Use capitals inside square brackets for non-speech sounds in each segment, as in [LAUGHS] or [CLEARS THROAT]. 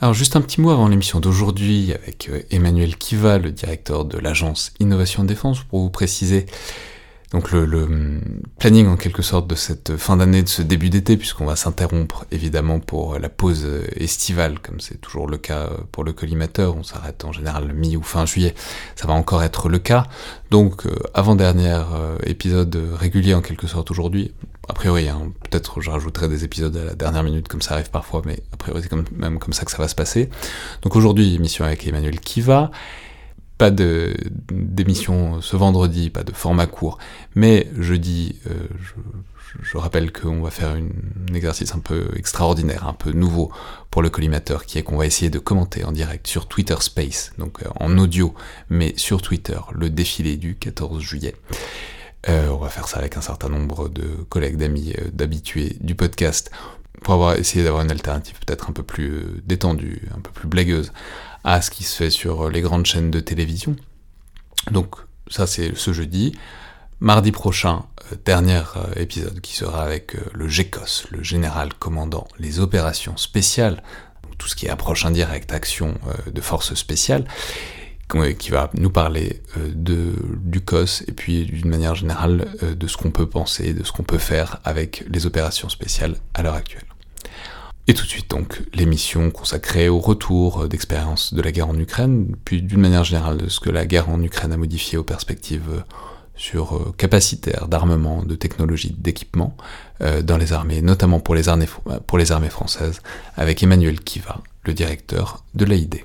Alors juste un petit mot avant l'émission d'aujourd'hui avec euh, Emmanuel Kiva, le directeur de l'agence Innovation Défense, pour vous préciser donc le, hum, planning en quelque sorte de cette fin d'année, de ce début d'été, puisqu'on va s'interrompre évidemment pour la pause euh, estivale, comme c'est toujours le cas euh, pour le collimateur, on s'arrête en général mi ou fin juillet, ça va encore être le cas. Donc avant-dernier épisode régulier en quelque sorte aujourd'hui, a priori, hein, peut-être je rajouterai des épisodes à la dernière minute comme ça arrive parfois, mais a priori c'est même comme ça que ça va se passer. Donc aujourd'hui, émission avec Emmanuel Kiva, pas d'émission ce vendredi, pas de format court, mais jeudi, euh, je, rappelle qu'on va faire un exercice un peu extraordinaire, un peu nouveau pour le collimateur, qui est qu'on va essayer de commenter en direct sur Twitter Space, donc euh, en audio, mais sur Twitter, le défilé du 14 juillet. Euh, on va faire ça avec un certain nombre de collègues, d'amis, d'habitués du podcast, pour avoir essayé d'avoir une alternative peut-être un peu plus détendue, un peu plus blagueuse à ce qui se fait sur les grandes chaînes de télévision. Donc ça c'est ce jeudi. Mardi prochain, euh, dernier euh, épisode qui sera avec euh, le GECOS, le général commandant les opérations spéciales, tout ce qui est approche indirecte, action de forces spéciales, qui va nous parler de, du COS et puis d'une manière générale de ce qu'on peut penser, de ce qu'on peut faire avec les opérations spéciales à l'heure actuelle. Et tout de suite donc l'émission consacrée au retour d'expérience de la guerre en Ukraine, puis d'une manière générale de ce que la guerre en Ukraine a modifié aux perspectives sur euh, capacitaire d'armement, de technologie, d'équipement euh, dans les armées, notamment pour les armées, pour les armées françaises, avec Emmanuel Kiva, le directeur de l'AID.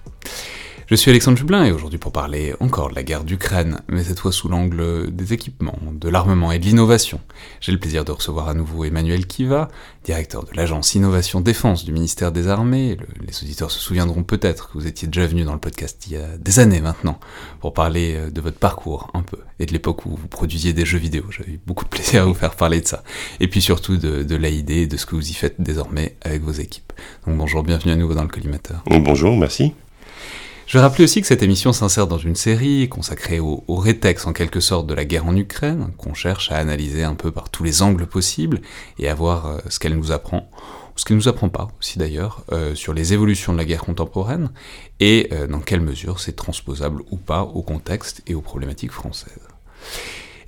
Je suis Alexandre Jublin et aujourd'hui pour parler encore de la guerre d'Ukraine, mais cette fois sous l'angle des équipements, de l'armement et de l'innovation. J'ai le plaisir de recevoir à nouveau Emmanuel Kiva, directeur de l'agence Innovation Défense du ministère des Armées. les auditeurs se souviendront peut-être que vous étiez déjà venu dans le podcast il y a des années maintenant pour parler euh, de votre parcours un peu et de l'époque où vous produisiez des jeux vidéo. J'avais eu beaucoup de plaisir à vous faire parler de ça. Et puis surtout de, de l'AID et de ce que vous y faites désormais avec vos équipes. Donc bonjour, bienvenue à nouveau dans le collimateur. Bonjour, merci. Je vais rappeler aussi que cette émission s'insère dans une série consacrée au, au, rétex en quelque sorte de la guerre en Ukraine, qu'on cherche à analyser un peu par tous les angles possibles et à voir euh, ce qu'elle nous apprend, ou ce qu'elle nous apprend pas aussi d'ailleurs, euh, sur les évolutions de la guerre contemporaine et euh, dans quelle mesure c'est transposable ou pas au contexte et aux problématiques françaises.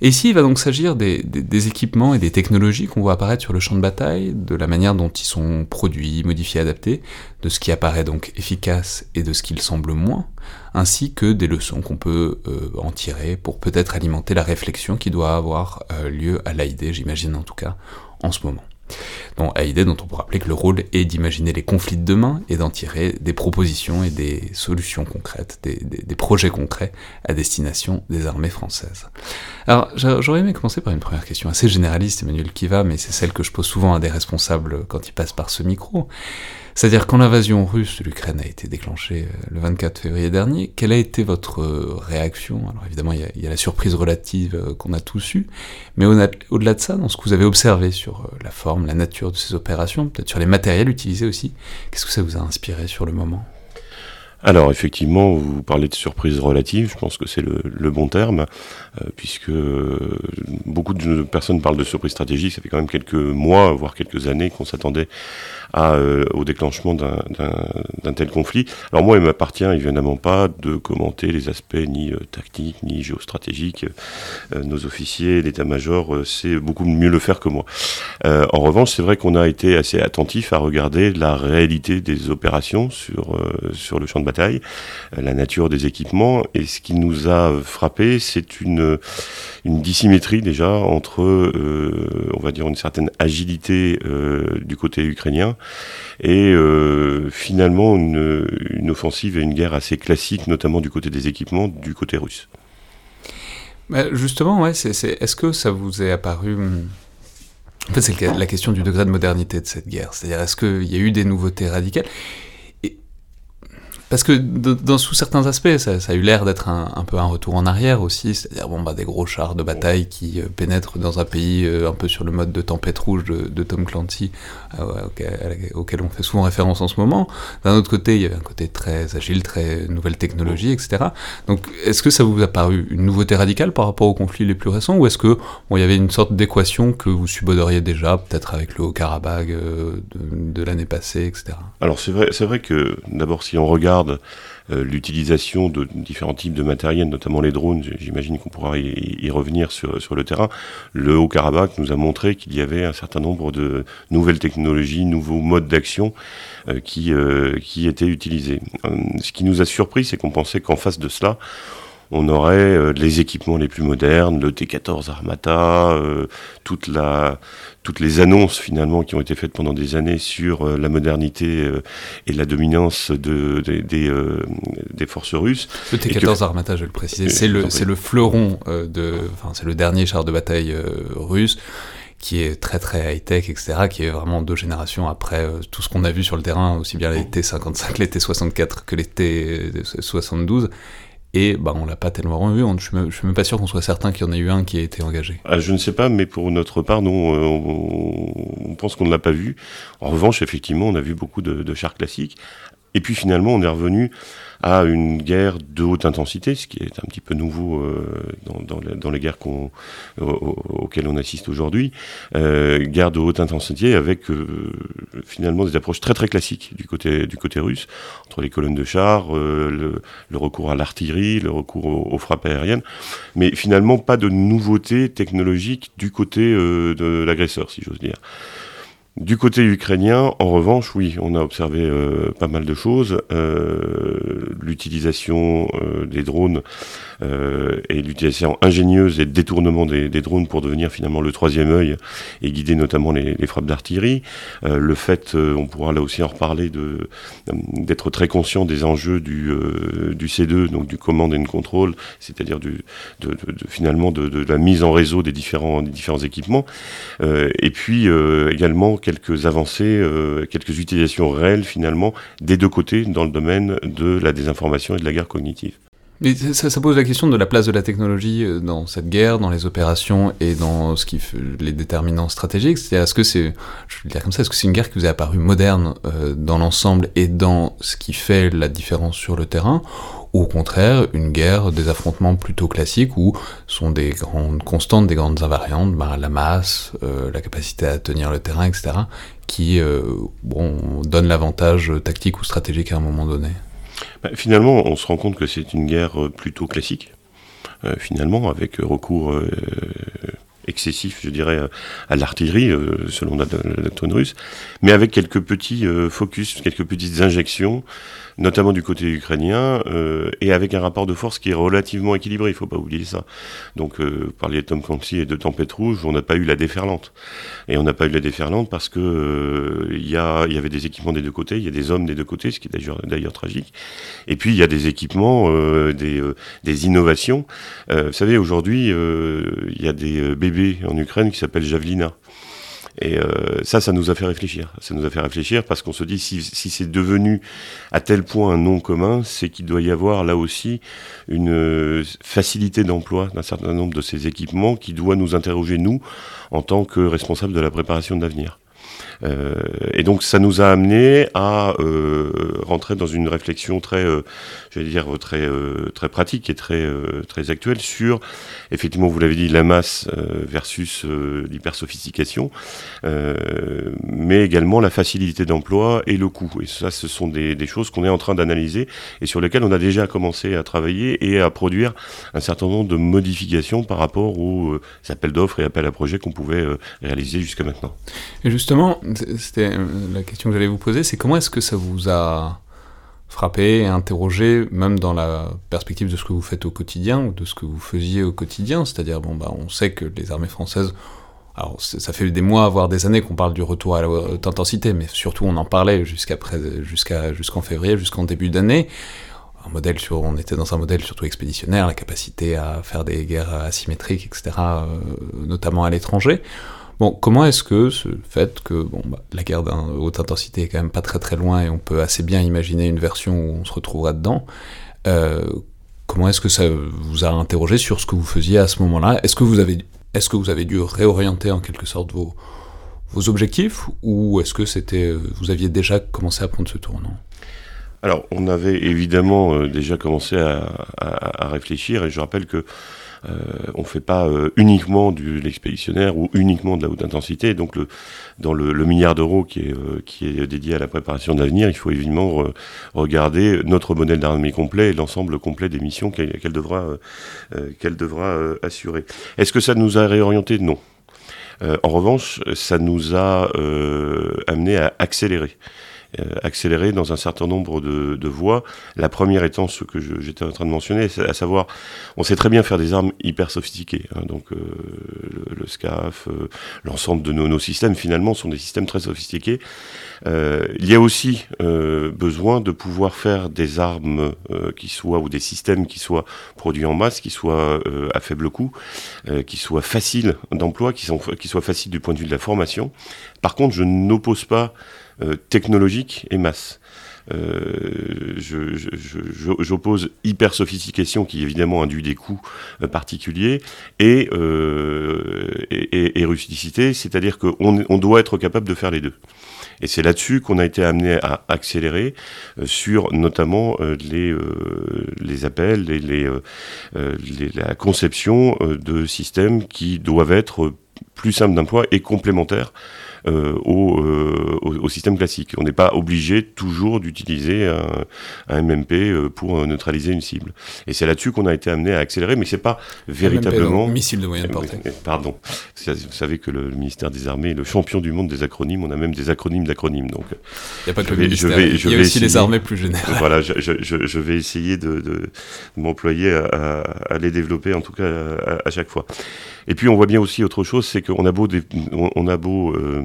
Et ici, il va donc s'agir des, équipements et des technologies qu'on voit apparaître sur le champ de bataille, de la manière dont ils sont produits, modifiés, adaptés, de ce qui apparaît donc efficace et de ce qui le semble moins, ainsi que des leçons qu'on peut euh, en tirer pour peut-être alimenter la réflexion qui doit avoir euh, lieu à l'AID, j'imagine en tout cas, en ce moment. AID dont on pourrait rappeler que le rôle est d'imaginer les conflits de demain et d'en tirer des propositions et des solutions concrètes, des, projets concrets à destination des armées françaises. Alors, j'aurais aimé commencer par une première question assez généraliste, Emmanuel Kiva, mais c'est celle que je pose souvent à des responsables quand ils passent par ce micro. C'est-à-dire quand l'invasion russe de l'Ukraine a été déclenchée euh, le 24 février dernier, quelle a été votre euh, réaction? Alors évidemment, il y, a, la surprise relative euh, qu'on a tous eue, mais au-delà de ça, dans ce que vous avez observé sur la forme, la nature de ces opérations, peut-être sur les matériels utilisés aussi, qu'est-ce que ça vous a inspiré sur le moment? Alors effectivement, vous parlez de surprise relative, je pense que c'est le, bon terme, puisque beaucoup de personnes parlent de surprise stratégique, ça fait quand même quelques mois, voire quelques années qu'on s'attendait euh, au déclenchement d'un tel conflit. Alors moi, il m'appartient évidemment pas de commenter les aspects ni euh, tactiques ni géostratégiques. Euh, nos officiers, l'état-major, c'est beaucoup mieux le faire que moi. en revanche, c'est vrai qu'on a été assez attentif à regarder la réalité des opérations sur sur le champ de bataille, la nature des équipements, et ce qui nous a frappé, c'est une une dissymétrie déjà entre, on va dire, une certaine agilité du côté ukrainien et euh, finalement une, offensive et une guerre assez classique, notamment du côté des équipements, du côté russe. justement, ouais, est-ce que ça vous est apparu... Hmm, en fait, c'est la question du degré de modernité de cette guerre. C'est-à-dire, est-ce qu'il y a eu des nouveautés radicales? Parce que dans, sous certains aspects, ça, a eu l'air d'être un, peu un retour en arrière aussi, c'est-à-dire bon, bah, des gros chars de bataille qui euh, pénètrent dans un pays euh, un peu sur le mode de Tempête Rouge de, Tom Clancy, euh, auquel, on fait souvent référence en ce moment. D'un autre côté, il y avait un côté très agile, très nouvelle technologie, etc. Donc est-ce que ça vous a paru une nouveauté radicale par rapport aux conflits les plus récents, ou est-ce que y avait une sorte d'équation que vous subodoriez déjà, peut-être avec le Haut-Karabakh de, l'année passée, etc. Alors c'est vrai, vrai que d'abord si on regarde euh, l'utilisation de différents types de matériel, notamment les drones, j'imagine qu'on pourra y, revenir sur, sur le terrain. Le Haut-Karabakh nous a montré qu'il y avait un certain nombre de nouvelles technologies, nouveaux modes d'action euh, qui, euh, qui étaient utilisés. ce qui nous a surpris, c'est qu'on pensait qu'en face de cela, on aurait euh, les équipements les plus modernes, le T-14 Armata, euh, toute la, toutes les annonces finalement qui ont été faites pendant des années sur euh, la modernité et la dominance de, des forces russes. Le T-14 Armata, je vais le préciser, c'est le, fleuron de, enfin c'est le dernier char de bataille russe qui est très très high-tech, etc., qui est vraiment deux générations après tout ce qu'on a vu sur le terrain, aussi bien les T-55, les T-64 que les T-72, et bah, on l'a pas tellement revu. Je suis, même, suis même pas sûr qu'on soit certain qu'il y en ait eu un qui a été engagé. Ah, je ne sais pas, mais pour notre part, non, euh, on, pense qu'on ne l'a pas vu. En revanche, effectivement, on a vu beaucoup de chars classiques. Et puis finalement, on est revenu à une guerre de haute intensité, ce qui est un petit peu nouveau euh, dans, les guerres auxquelles on assiste aujourd'hui. Euh, guerre de haute intensité avec euh, finalement des approches très très classiques du côté, du côté russe, entre les colonnes de chars, le, recours à l'artillerie, le recours aux, frappes aériennes, mais finalement pas de nouveautés technologiques du côté de l'agresseur, si j'ose dire. Du côté ukrainien, en revanche, oui, on a observé euh, pas mal de choses. Euh, l'utilisation euh, des drones et l'utilisation ingénieuse et détournement des, drones pour devenir finalement le troisième œil et guider notamment les, frappes d'artillerie. le fait, on pourra là aussi en reparler, de d'être très conscient des enjeux du, du C2, donc du command and control, c'est-à-dire du de, de, finalement de, la mise en réseau des différents des différents équipements. et puis également quelques avancées, euh, quelques utilisations réelles finalement des deux côtés dans le domaine de la désinformation et de la guerre cognitive. Mais ça, pose la question de la place de la technologie euh, dans cette guerre, dans les opérations et dans ce qui les déterminants stratégiques. C'est-à-dire, est-ce que c'est, je veux dire comme ça, est-ce que c'est une guerre qui vous est apparue moderne euh, dans l'ensemble et dans ce qui fait la différence sur le terrain, ou au contraire une guerre, des affrontements plutôt classiques où sont des grandes constantes, des grandes invariantes, bah, la masse, euh, la capacité à tenir le terrain, etc., qui bon, donnent l'avantage tactique ou stratégique à un moment donné bah, finalement, on se rend compte que c'est une guerre euh, plutôt classique, euh, finalement, avec recours euh, excessif, je dirais, à l'artillerie, selon la, doctrine russe, mais avec quelques petits focus, quelques petites injections notamment du côté ukrainien, euh, et avec un rapport de force qui est relativement équilibré, il ne faut pas oublier ça. Donc, euh, parler de Tom Clancy et de Tempête Rouge, on n'a pas eu la déferlante. Et on n'a pas eu la déferlante parce que euh, il y, a, y avait des équipements des deux côtés, il y a des hommes des deux côtés, ce qui est d'ailleurs tragique. Et puis, il y a des équipements, euh, des, euh, des innovations. vous savez, aujourd'hui, il y a des bébés en Ukraine qui s'appellent Javelina. Et euh, ça, ça nous a fait réfléchir. Ça nous a fait réfléchir parce qu'on se dit si, c'est devenu à tel point un nom commun, c'est qu'il doit y avoir là aussi une euh, facilité d'emploi d'un certain nombre de ces équipements qui doit nous interroger, nous, en tant que responsables de la préparation de l'avenir. Et donc ça nous a amené à euh, rentrer dans une réflexion très, euh, j'allais dire très très pratique et très très actuelle sur effectivement vous l'avez dit la masse versus l'hypersophistication, mais également la facilité d'emploi et le coût. Et ça, ce sont des, des choses qu'on est en train d'analyser et sur lesquelles on a déjà commencé à travailler et à produire un certain nombre de modifications par rapport aux appels d'offres et appels à projets qu'on pouvait réaliser jusqu'à maintenant. Et justement, c'était euh, la question que j'allais vous poser, c'est comment est-ce que ça vous a frappé et interrogé, même dans la perspective de ce que vous faites au quotidien ou de ce que vous faisiez au quotidien, c'est-à-dire bon bah on sait que les armées françaises alors ça fait des mois, voire des années qu'on parle du retour à la haute intensité, mais surtout on en parlait jusqu'à jusqu'en février, jusqu'en début d'année. Un modèle sur, on était dans un modèle surtout expéditionnaire, la capacité à faire des guerres asymétriques, etc., euh, notamment à l'étranger. Bon, comment est-ce que ce fait que bah, la guerre haute intensité est quand même pas très très loin et on peut assez bien imaginer une version où on se retrouvera dedans, euh, comment est-ce que ça vous a interrogé sur ce que vous faisiez à ce moment-là? Est-ce que vous avez est-ce que vous avez dû réorienter en quelque sorte vos, objectifs ou est-ce que c'était vous aviez déjà commencé à prendre ce tournant? Alors, on avait évidemment euh, déjà commencé à, réfléchir et je rappelle que euh, on ne fait pas euh, uniquement de l'expéditionnaire ou uniquement de la haute intensité. Donc le, dans le, milliard d'euros qui est, euh, qui est dédié à la préparation de l'avenir, il faut évidemment regarder notre modèle d'armée complet et l'ensemble complet des missions qu'elle devra, qu'elle devra assurer. Est-ce que ça nous a réorienté Non. en revanche, ça nous a amené à accélérer. Euh, accéléré dans un certain nombre de, de voies. La première étant ce que j'étais en train de mentionner, à savoir, on sait très bien faire des armes hyper sophistiquées. Hein, donc euh, le, SCAF, euh, l'ensemble de nos, nos, systèmes finalement sont des systèmes très sophistiqués. il y a aussi besoin de pouvoir faire des armes qui soient ou des systèmes qui soient produits en masse, qui soient à faible coût, qui soient faciles d'emploi, qui, sont, qui soient faciles du point de vue de la formation. Par contre, je n'oppose pas euh, technologique et masse. Euh, J'oppose hyper sophistication qui évidemment induit des coûts euh, particuliers et, euh, et, rusticité, c'est-à-dire qu'on on doit être capable de faire les deux. Et c'est là-dessus qu'on a été amené à accélérer euh, sur notamment les, les appels et les, les, la conception de systèmes qui doivent être plus simples d'emploi et complémentaires euh, euh, au, au, système classique. On n'est pas obligé toujours d'utiliser un, un, MMP euh, pour neutraliser une cible. Et c'est là-dessus qu'on a été amené à accélérer, mais c'est pas véritablement... MMP, missile de moyenne portée. Pardon. Vous savez que le ministère des Armées est le champion du monde des acronymes. On a même des acronymes d'acronymes. Donc, il n'y a pas que le ministère. Je vais, je Il y a aussi les armées plus générales. Voilà, je, je, je vais essayer de, de, m'employer à, à, les développer, en tout cas à, à chaque fois. Et puis on voit bien aussi autre chose, c'est qu'on a beau, on a beau euh,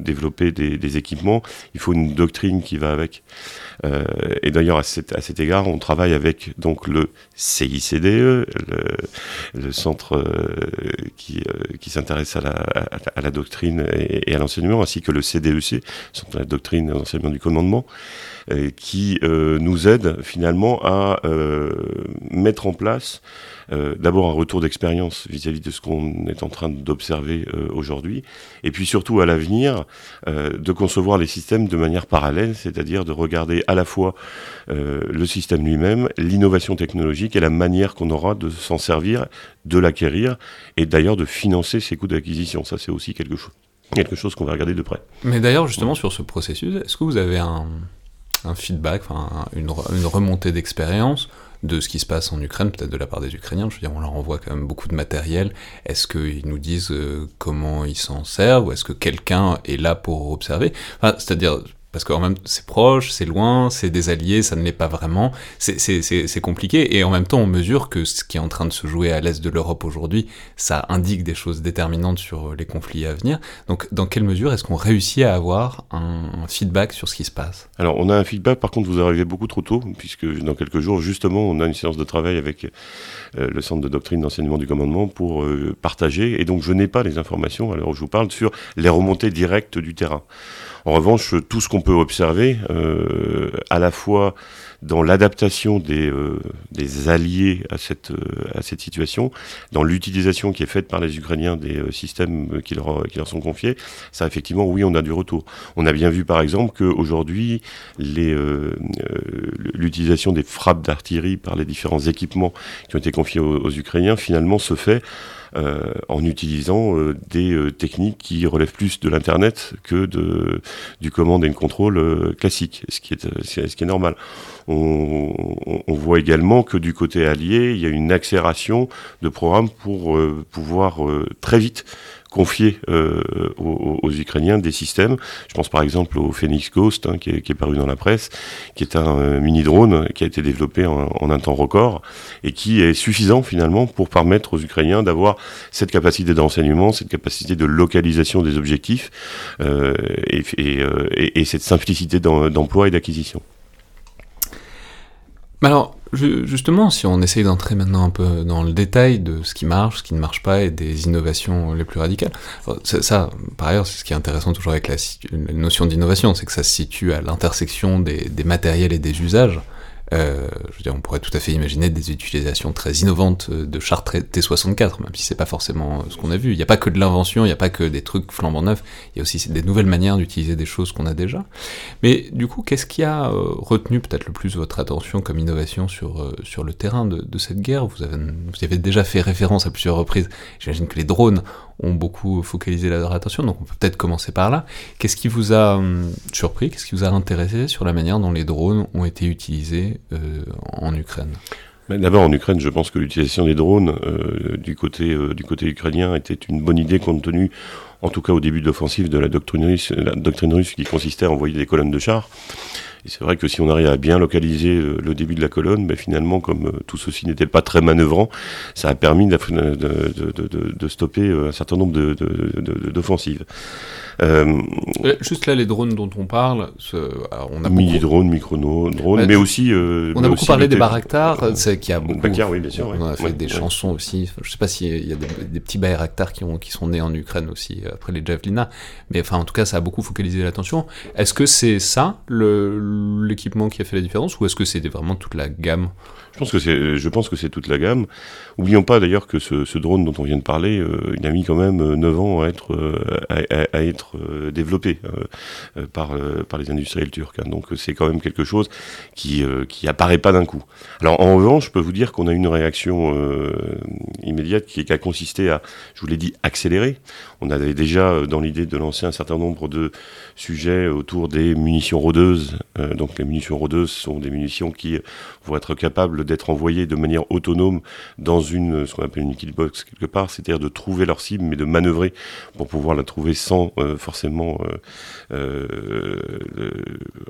développer des, des, équipements, il faut une doctrine qui va avec. Euh, et d'ailleurs à cet, égard, on travaille avec donc le CICDE, le, centre euh, qui, euh, qui s'intéresse à la, doctrine et, à l'enseignement, ainsi que le CDEC, centre de la doctrine et l'enseignement du commandement, qui nous aide finalement à mettre en place d'abord un retour d'expérience vis-à-vis de ce qu'on est en train d'observer aujourd'hui, et puis surtout à l'avenir, de concevoir les systèmes de manière parallèle, c'est-à-dire de regarder à la fois le système lui-même, l'innovation technologique et la manière qu'on aura de s'en servir, de l'acquérir, et d'ailleurs de financer ses coûts d'acquisition. Ça, c'est aussi quelque chose quelque chose qu'on va regarder de près. Mais d'ailleurs, justement, sur ce processus, est-ce que vous avez un, feedback, une, une remontée d'expérience de ce qui se passe en Ukraine, peut-être de la part des Ukrainiens? Je veux dire, on leur envoie quand même beaucoup de matériel. Est-ce qu'ils nous disent euh, comment ils s'en servent ou est-ce que quelqu'un est là pour observer? Enfin, C'est-à-dire, parce qu'en même c'est proche, c'est loin, c'est des alliés, ça ne l'est pas vraiment, c'est compliqué, et en même temps on mesure que ce qui est en train de se jouer à l'est de l'Europe aujourd'hui, ça indique des choses déterminantes sur les conflits à venir, donc dans quelle mesure est-ce qu'on réussit à avoir un, feedback sur ce qui se passe? Alors on a un feedback, par contre vous arrivez beaucoup trop tôt, puisque dans quelques jours justement on a une séance de travail avec euh, le centre de doctrine d'enseignement du commandement pour euh, partager, et donc je n'ai pas les informations, alors je vous parle sur les remontées directes du terrain. En revanche, tout ce qu'on peut observer, euh, à la fois dans l'adaptation des, euh, alliés à cette, euh, à cette situation, dans l'utilisation qui est faite par les Ukrainiens des systèmes qui leur, sont confiés, ça effectivement, oui, on a du retour. On a bien vu par exemple qu'aujourd'hui, l'utilisation des frappes d'artillerie par les différents équipements qui ont été confiés aux, Ukrainiens, finalement, se fait en utilisant euh, des euh, techniques qui relèvent plus de l'internet que de du command and control classique, ce qui est normal. On, voit également que du côté allié, il y a une accélération de programmes pour pouvoir très vite confier euh, aux, aux, Ukrainiens des systèmes. Je pense par exemple au Phoenix Ghost, hein, qui, est, qui, est, paru dans la presse, qui est un euh, mini-drone qui a été développé en, en, un temps record et qui est suffisant finalement pour permettre aux Ukrainiens d'avoir cette capacité d'enseignement, cette capacité de localisation des objectifs euh, et, et, euh, et, et, cette simplicité d'emploi et d'acquisition. Alors, Justement, si on essaye d'entrer maintenant un peu dans le détail de ce qui marche, ce qui ne marche pas et des innovations les plus radicales, ça, par ailleurs, c'est ce qui est intéressant toujours avec la, notion d'innovation, c'est que ça se situe à l'intersection des, matériels et des usages. Euh, je veux dire, on pourrait tout à fait imaginer des utilisations très innovantes de chars T64, même si c'est pas forcément ce qu'on a vu. Il n'y a pas que de l'invention, il n'y a pas que des trucs flambant neufs, il y a aussi des nouvelles manières d'utiliser des choses qu'on a déjà. Mais du coup, qu'est-ce qui a euh, retenu peut-être le plus votre attention comme innovation sur, euh, sur le terrain de, cette guerre? Vous avez, avez déjà fait référence à plusieurs reprises. J'imagine que les drones ont beaucoup focalisé leur attention, donc on peut peut-être commencer par là. Qu'est-ce qui vous a hum, surpris, qu'est-ce qui vous a intéressé sur la manière dont les drones ont été utilisés euh, en Ukraine? D'abord en Ukraine, je pense que l'utilisation des drones euh, du, côté, euh, du côté ukrainien était une bonne idée compte tenu, en tout cas au début de l'offensive, de la doctrine russe, la doctrine russe qui consistait à envoyer des colonnes de chars. Et c'est vrai que si on arrive à bien localiser euh, le début de la colonne, ben finalement, comme euh, tout ceci n'était pas très manœuvrant, ça a permis de, de, stopper euh, un certain nombre d'offensives. Euh, Juste là, les drones dont on parle, on a mini-drones, micro-drones, mais aussi... on a beaucoup parlé des Bayraktar, c'est qui a beaucoup... oui, bien sûr. On a fait des chansons aussi. Je sais pas s'il y a des, petits Bayraktar qui, ont, qui sont nés en Ukraine aussi, après les Javelina, mais enfin, en tout cas, ça a beaucoup focalisé l'attention. Est-ce que c'est ça, le l'équipement qui a fait la différence ou est-ce que c'était vraiment toute la gamme je pense que c'est, je pense que c'est toute la gamme. Oublions pas d'ailleurs que ce, drone dont on vient de parler, euh, il a mis quand même 9 euh, ans à être, euh, à, être développé par, par les industriels turcs. Hein. Donc c'est quand même quelque chose qui, qui apparaît pas d'un coup. Alors en revanche, je peux vous dire qu'on a une réaction immédiate qui, a consisté à, je vous l'ai dit, accélérer. On avait déjà dans l'idée de lancer un certain nombre de sujets autour des munitions rôdeuses. donc les munitions rôdeuses sont des munitions qui vont être capables d'être envoyés de manière autonome dans une, ce qu'on appelle une killbox quelque part, c'est-à-dire de trouver leur cible, mais de manœuvrer pour pouvoir la trouver sans euh, forcément, euh, euh,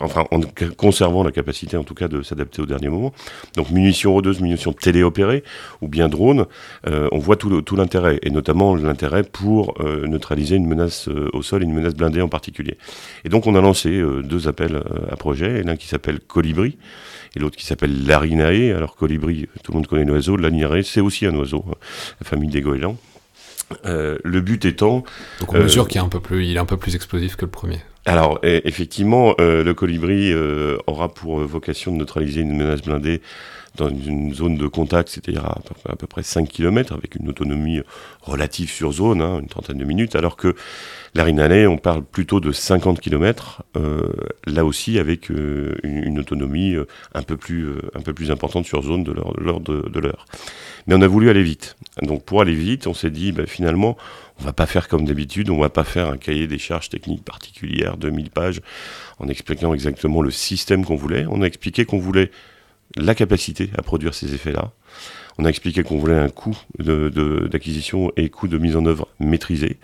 enfin, en conservant la capacité en tout cas de s'adapter au dernier moment. Donc munitions rôdeuses, munitions téléopérées ou bien drones, on voit tout l'intérêt, et notamment l'intérêt pour neutraliser une menace au sol et une menace blindée en particulier. Et donc on a lancé deux appels à projet, l'un qui s'appelle Colibri, et l'autre qui s'appelle l'arinae. Alors colibri, tout le monde connaît l'oiseau, l'arinae c'est aussi un oiseau, hein, la famille des goélands. Euh, le but étant. Donc on mesure euh, qu'il est un peu plus, il est un peu plus explosif que le premier. Alors effectivement, euh, le colibri aura pour vocation de neutraliser une menace blindée dans une zone de contact, c'est-à-dire à, peu près 5 km, avec une autonomie relative sur zone, hein, une trentaine de minutes, alors que l'arinalais, on parle plutôt de 50 km, euh, là aussi avec euh, une, autonomie euh, un, peu plus, importante sur zone de l'heure. Mais on a voulu aller vite. Donc pour aller vite, on s'est dit, bah, finalement, on va pas faire comme d'habitude, on va pas faire un cahier des charges techniques particulières de 1000 pages en expliquant exactement le système qu'on voulait. On a expliqué qu'on voulait la capacité à produire ces effets-là. On a expliqué qu'on voulait un coût d'acquisition et coût de mise en œuvre maîtrisé.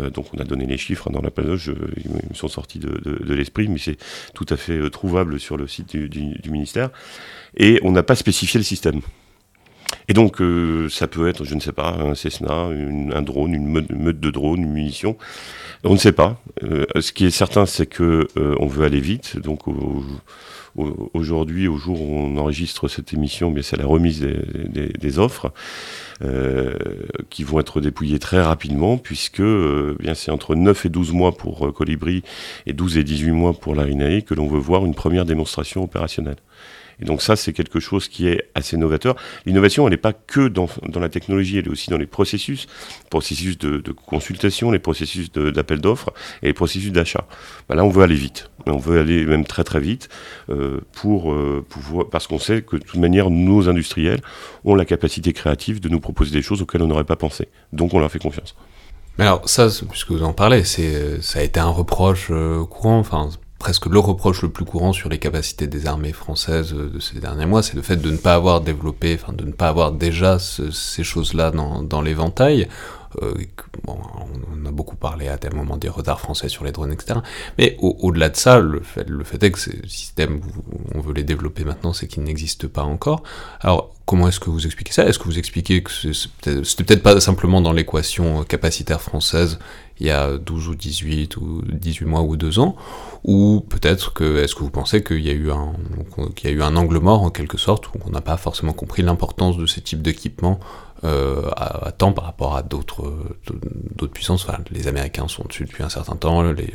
Euh, donc on a donné les chiffres dans la page, ils me sont sortis de, l'esprit, mais c'est tout à fait euh, trouvable sur le site du, ministère. Et on n'a pas spécifié le système. Et donc, euh, ça peut être, je ne sais pas, un Cessna, un drone, une meute, de drone, une munition. On ne sait pas. ce qui est certain, c'est que on veut aller vite. Donc, aujourd'hui, au jour où on enregistre cette émission, c'est la remise des, offres euh, qui vont être dépouillées très rapidement, puisque euh, bien c'est entre 9 et 12 mois pour euh, Colibri et 12 et 18 mois pour l'Arinae que l'on veut voir une première démonstration opérationnelle. Et donc ça, c'est quelque chose qui est assez novateur. L'innovation, elle n'est pas que dans, dans, la technologie, elle est aussi dans les processus, processus de, de consultation, les processus d'appel d'offres et les processus d'achat. Ben là, on veut aller vite. On veut aller même très très vite euh, pour euh, pouvoir, parce qu'on sait que de toute manière, nos industriels ont la capacité créative de nous proposer des choses auxquelles on n'aurait pas pensé. Donc on leur fait confiance. Mais alors ça, puisque vous en parlez, c'est ça a été un reproche euh, courant. Enfin, presque le reproche le plus courant sur les capacités des armées françaises euh, de ces derniers mois, c'est le fait de ne pas avoir développé, enfin de ne pas avoir déjà ces choses-là dans, dans l'éventail. Euh, on a beaucoup parlé à tel moment des retards français sur les drones, etc. Mais au-delà de ça, le fait, est que ces systèmes, on veut les développer maintenant, c'est qu'ils n'existent pas encore. Alors, comment est-ce que vous expliquez ça? Est-ce que vous expliquez que c'était peut-être pas simplement dans l'équation capacitaire française il y a 12 ou 18 ou 18 mois ou 2 ans? Ou peut-être que, est-ce que vous pensez qu'il y, a eu un, qu'il y a eu un angle mort en quelque sorte, où on n'a pas forcément compris l'importance de ces types d'équipements euh, à, temps par rapport à d'autres, d'autres puissances Les Américains sont dessus depuis un certain temps, les,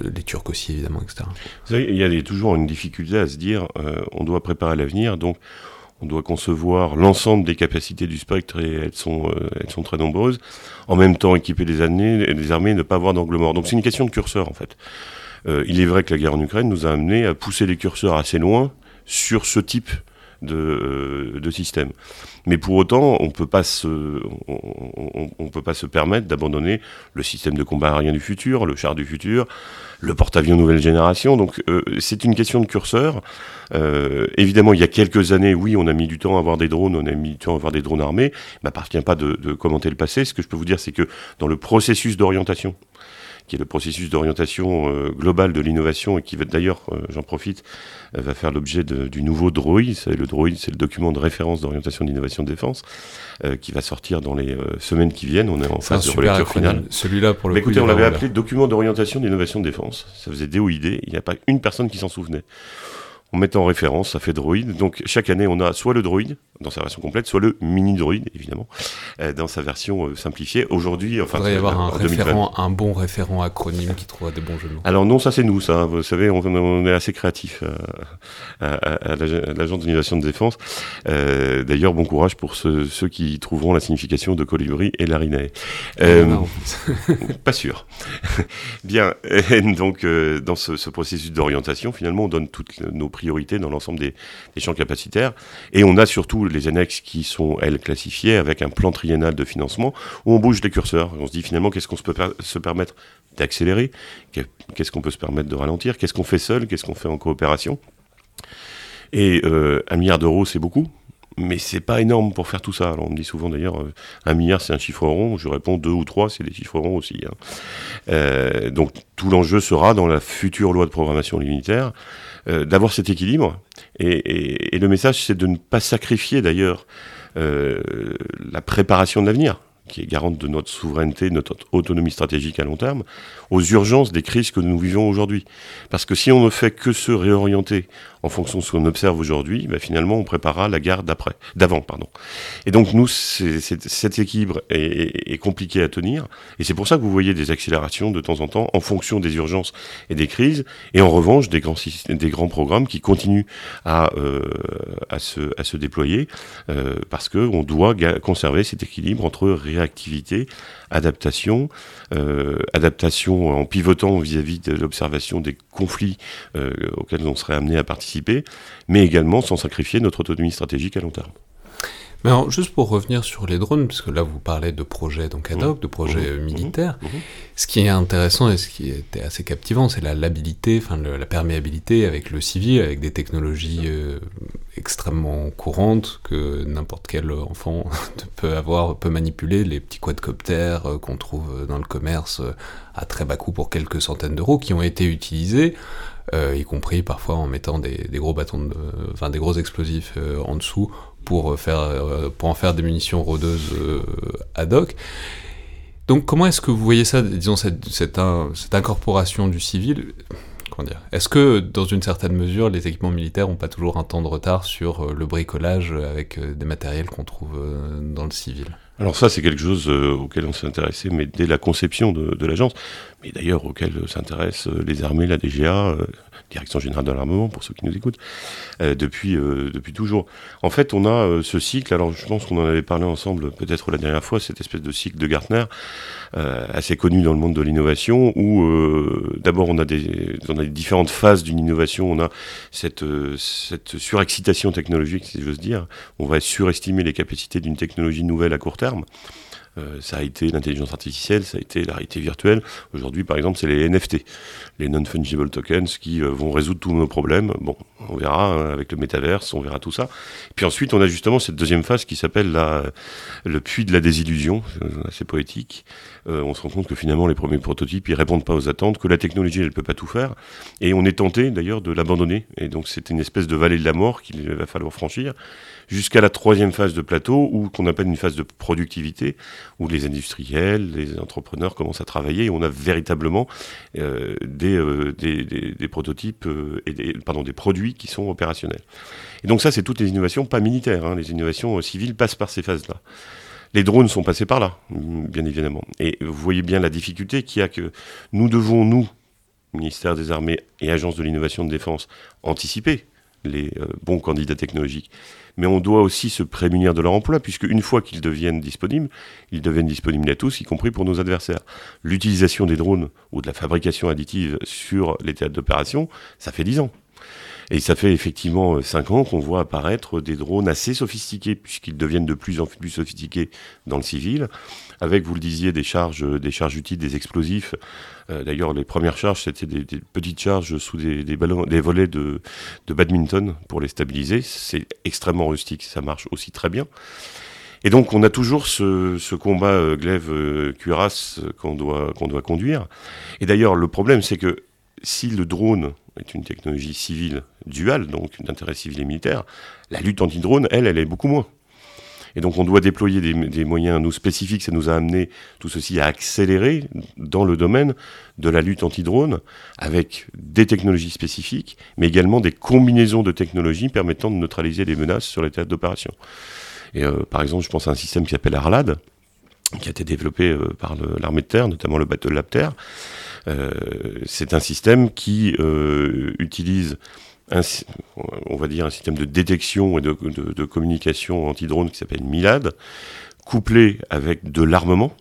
les Turcs aussi évidemment, etc. Il y a toujours une difficulté à se dire, euh, on doit préparer l'avenir, donc on doit concevoir l'ensemble des capacités du spectre et elles sont, euh, très nombreuses. En même temps, équiper les, années, les armées ne pas avoir d'angle mort. Donc c'est une question de curseur en fait. Euh, il est vrai que la guerre en Ukraine nous a amené à pousser les curseurs assez loin sur ce type de, euh, de système. Mais pour autant, on peut pas se, on, peut pas se permettre d'abandonner le système de combat aérien du futur, le char du futur, le porte-avions nouvelle génération. Donc euh, c'est une question de curseur. Euh, évidemment, il y a quelques années, oui, on a mis du temps à avoir des drones, on a mis du temps à avoir des drones armés. Il m'appartient pas de commenter le passé. Ce que je peux vous dire, c'est que dans le processus d'orientation, qui est le processus d'orientation euh, globale de l'innovation et qui va d'ailleurs, euh, j'en profite, euh, va faire l'objet du nouveau DROI. Le DROI, c'est le document de référence d'orientation d'innovation de défense qui va sortir dans les semaines qui viennent. On est en phase de relecture finale. Celui-là, pour le Mais Écoutez, on l'avait appelé document d'orientation d'innovation de défense. Ça faisait DOID. Il n'y a pas une personne qui s'en souvenait on met en référence, ça fait droïde. Donc chaque année, on a soit le droïde dans sa version complète, soit le mini droïde, évidemment, euh, dans sa version euh, simplifiée. Aujourd'hui, enfin, il faudrait y avoir un, référent, un bon référent acronyme qui trouve des bons jeux de mots. Alors non, ça c'est nous, ça. Vous savez, on, est assez créatif euh, à, l'agence d'innovation de défense. D'ailleurs, bon courage pour ceux, qui trouveront la signification de colibri et larinet. [LAUGHS] [LAUGHS] pas sûr. [LAUGHS] Bien. donc, dans ce, ce processus d'orientation, finalement, on donne toutes nos priorités dans l'ensemble des, champs capacitaires. Et on a surtout les annexes qui sont, elles, classifiées avec un plan triennal de financement où on bouge les curseurs. On se dit finalement qu'est-ce qu'on peut se permettre d'accélérer, qu'est-ce qu'on peut se permettre de ralentir, qu'est-ce qu'on fait seul, qu'est-ce qu'on fait en coopération? Et euh, un milliard d'euros, c'est beaucoup, mais c'est pas énorme pour faire tout ça. On me dit souvent d'ailleurs, euh, un milliard c'est un chiffre rond, je réponds deux ou trois, c'est des chiffres ronds aussi. Hein. Euh, donc tout l'enjeu sera dans la future loi de programmation militaire euh, d'avoir cet équilibre. Et, le message, c'est de ne pas sacrifier d'ailleurs euh, la préparation de l'avenir qui est garante de notre souveraineté, de notre autonomie stratégique à long terme, aux urgences des crises que nous vivons aujourd'hui. Parce que si on ne fait que se réorienter en fonction de ce qu'on observe aujourd'hui, bah finalement, on préparera la guerre d'après, d'avant, pardon. Et donc, nous, cet équilibre est, compliqué à tenir, et c'est pour ça que vous voyez des accélérations de temps en temps en fonction des urgences et des crises, et en revanche, des grands, des grands programmes qui continuent à, euh, à, se, à se déployer, euh, parce qu'on doit conserver cet équilibre entre réactivité, adaptation, euh, adaptation en pivotant vis-à-vis de l'observation des conflits euh, auxquels on serait amené à participer, mais également sans sacrifier notre autonomie stratégique à long terme. Mais alors, juste pour revenir sur les drones, parce que là vous parlez de projets donc ad hoc, de projets mmh. Mmh. militaires, mmh. ce qui est intéressant et ce qui était assez captivant, c'est la labilité, enfin la perméabilité avec le civil, avec des technologies euh, extrêmement courantes que n'importe quel enfant [LAUGHS] peut avoir, peut manipuler, les petits quadcoptères euh, qu'on trouve dans le commerce euh, à très bas coût pour quelques centaines d'euros, qui ont été utilisés. Euh, y compris parfois en mettant des, des gros bâtons, de, enfin des gros explosifs en dessous pour, euh, faire, euh, pour en faire des munitions rôdeuses euh, ad hoc. Donc comment est-ce que vous voyez ça, disons, cette, cette, incorporation du civil? Est-ce que, dans une certaine mesure, les équipements militaires n'ont pas toujours un temps de retard sur le bricolage avec des matériels qu'on trouve dans le civil? Alors ça, c'est quelque chose auquel on s'est intéressé, mais dès la conception de, l'agence, mais d'ailleurs auquel s'intéressent les armées, la DGA, Direction Générale de l'Armement, pour ceux qui nous écoutent, euh, depuis, euh, depuis toujours. En fait, on a euh, ce cycle, alors je pense qu'on en avait parlé ensemble peut-être la dernière fois, cette espèce de cycle de Gartner, assez connu dans le monde de l'innovation, où d'abord on, a des, des différentes phases d'une innovation, on a cette, cette surexcitation technologique, si j'ose dire, on va surestimer les capacités d'une technologie nouvelle à court terme. Euh, ça a été l'intelligence artificielle, ça a été la réalité virtuelle. Aujourd'hui, par exemple, c'est les NFT, les non-fungible tokens, qui euh, vont résoudre tous nos problèmes. Bon, on verra hein, avec le métaverse, on verra tout ça. Puis ensuite, on a justement cette deuxième phase qui s'appelle le puits de la désillusion, assez poétique. Euh, on se rend compte que finalement, les premiers prototypes, ils répondent pas aux attentes, que la technologie, elle peut pas tout faire. Et on est tenté, d'ailleurs, de l'abandonner. Et donc, c'est une espèce de vallée de la mort qu'il va falloir franchir jusqu'à la troisième phase de plateau, ou qu'on appelle une phase de productivité, où les industriels, les entrepreneurs commencent à travailler, et on a véritablement euh, euh, des, prototypes euh, et des, pardon, des produits qui sont opérationnels. Et donc ça, c'est toutes les innovations, pas militaires, hein. les innovations civiles passent par ces phases-là. Les drones sont passés par là, bien évidemment. Et vous voyez bien la difficulté qu'il y a que nous devons, nous, ministère des Armées et Agence de l'innovation de défense, anticiper les bons candidats technologiques mais on doit aussi se prémunir de leur emploi, puisque une fois qu'ils deviennent disponibles, ils deviennent disponibles à tous, y compris pour nos adversaires. L'utilisation des drones ou de la fabrication additive sur les théâtres d'opération, ça fait 10 ans. Et ça fait effectivement 5 ans qu'on voit apparaître des drones assez sophistiqués, puisqu'ils deviennent de plus en plus sophistiqués dans le civil, avec, vous le disiez, des charges, des charges utiles, des explosifs. Euh, d'ailleurs, les premières charges, c'était des, petites charges sous des, ballons, des volets de, badminton pour les stabiliser. C'est extrêmement rustique, ça marche aussi très bien. Et donc, on a toujours ce, combat euh, glaive-cuirasse euh, qu'on doit, qu'on doit conduire. Et d'ailleurs, le problème, c'est que si le drone est une technologie civile duale, donc d'intérêt civil et militaire, la lutte anti-drone, elle, elle est beaucoup moins. Et donc on doit déployer des, moyens nous spécifiques. Ça nous a amené tout ceci à accélérer dans le domaine de la lutte anti-drone avec des technologies spécifiques, mais également des combinaisons de technologies permettant de neutraliser les menaces sur les théâtres d'opération. Et euh, par exemple, je pense à un système qui s'appelle Arlad, qui a été développé euh, par l'armée de terre, notamment le bateau Lapter. Euh, c'est un système qui utilise on va dire un système de détection et de, communication anti-drone qui s'appelle MILAD, couplé avec de l'armement,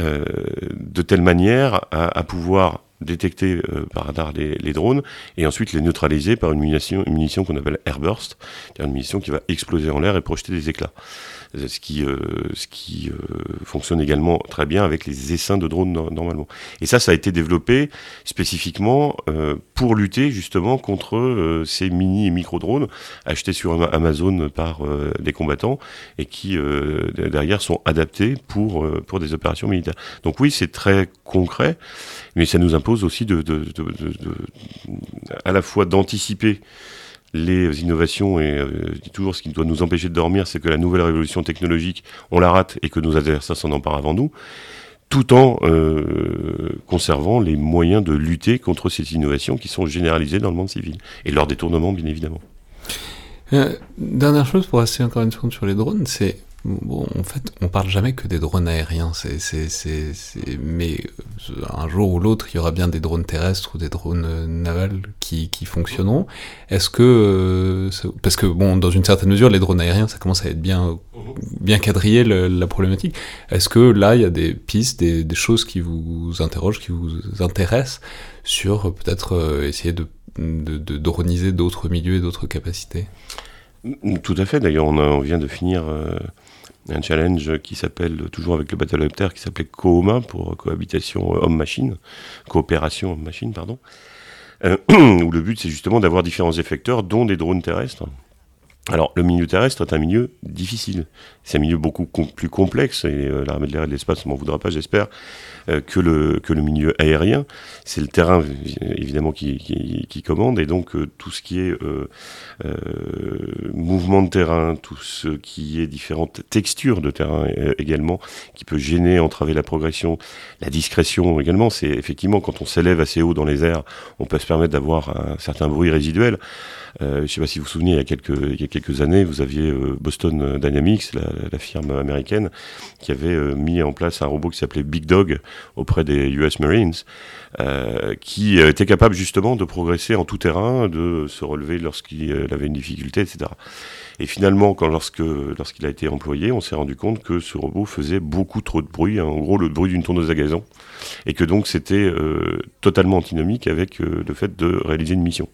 euh, de telle manière à, pouvoir détecter euh, par radar les, drones et ensuite les neutraliser par une munition, munition qu'on appelle airburst, une munition qui va exploser en l'air et projeter des éclats ce qui, euh, ce qui euh, fonctionne également très bien avec les essaims de drones normalement. Et ça, ça a été développé spécifiquement euh, pour lutter justement contre ces mini et micro drones achetés sur Amazon par des combattants et qui derrière sont adaptés pour pour des opérations militaires. Donc oui, c'est très concret, mais ça nous impose aussi de, de, de, de à la fois d'anticiper les innovations, et euh, toujours ce qui doit nous empêcher de dormir, c'est que la nouvelle révolution technologique, on la rate et que nos adversaires s'en emparent avant nous, tout en euh, conservant les moyens de lutter contre ces innovations qui sont généralisées dans le monde civil, et leur détournement, bien évidemment. Euh, dernière chose, pour rester encore une seconde sur les drones, c'est En fait, on parle jamais que des drones aériens, c'est, c'est, mais euh, un jour ou l'autre, il y aura bien des drones terrestres ou des drones euh, navals qui, qui fonctionneront. Est-ce que, euh, parce que bon, dans une certaine mesure, les drones aériens, ça commence à être bien, bien quadrillé la problématique. Est-ce que là, il y a des pistes, des, choses qui vous interrogent, qui vous intéressent sur peut-être essayer de, de, droniser d'autres milieux et d'autres capacités? Tout à fait. D'ailleurs, on, vient de finir un challenge qui s'appelle, toujours avec le Battlehopter, qui s'appelait COHOMA pour cohabitation homme-machine, coopération homme-machine, pardon, euh, [CLEARS THROAT] où le but c'est justement d'avoir différents effecteurs, dont des drones terrestres. Alors, le milieu terrestre est un milieu difficile. C'est un milieu beaucoup plus complexe, et euh, l'armée de l'air et de l'espace ne m'en voudra pas, j'espère, euh, que, le, que le milieu aérien. C'est le terrain, évidemment, qui, qui, commande, et donc euh, tout ce qui est mouvement de terrain, tout ce qui est différentes textures de terrain également, qui peut gêner, entraver la progression, la discrétion également. C'est effectivement, quand on s'élève assez haut dans les airs, on peut se permettre d'avoir un certain bruit résiduel. Euh, je ne sais pas si vous vous souvenez, il y a quelques, quelques années, vous aviez euh, Boston Dynamics, la, firme américaine, qui avait euh, mis en place un robot qui s'appelait Big Dog auprès des US Marines, euh, qui était capable justement de progresser en tout terrain, de se relever lorsqu'il avait une difficulté, etc. Et finalement, quand lorsque lorsqu'il a été employé, on s'est rendu compte que ce robot faisait beaucoup trop de bruit, hein, en gros le bruit d'une tourneuse à gazon, et que donc c'était totalement antinomique avec le fait de réaliser une mission.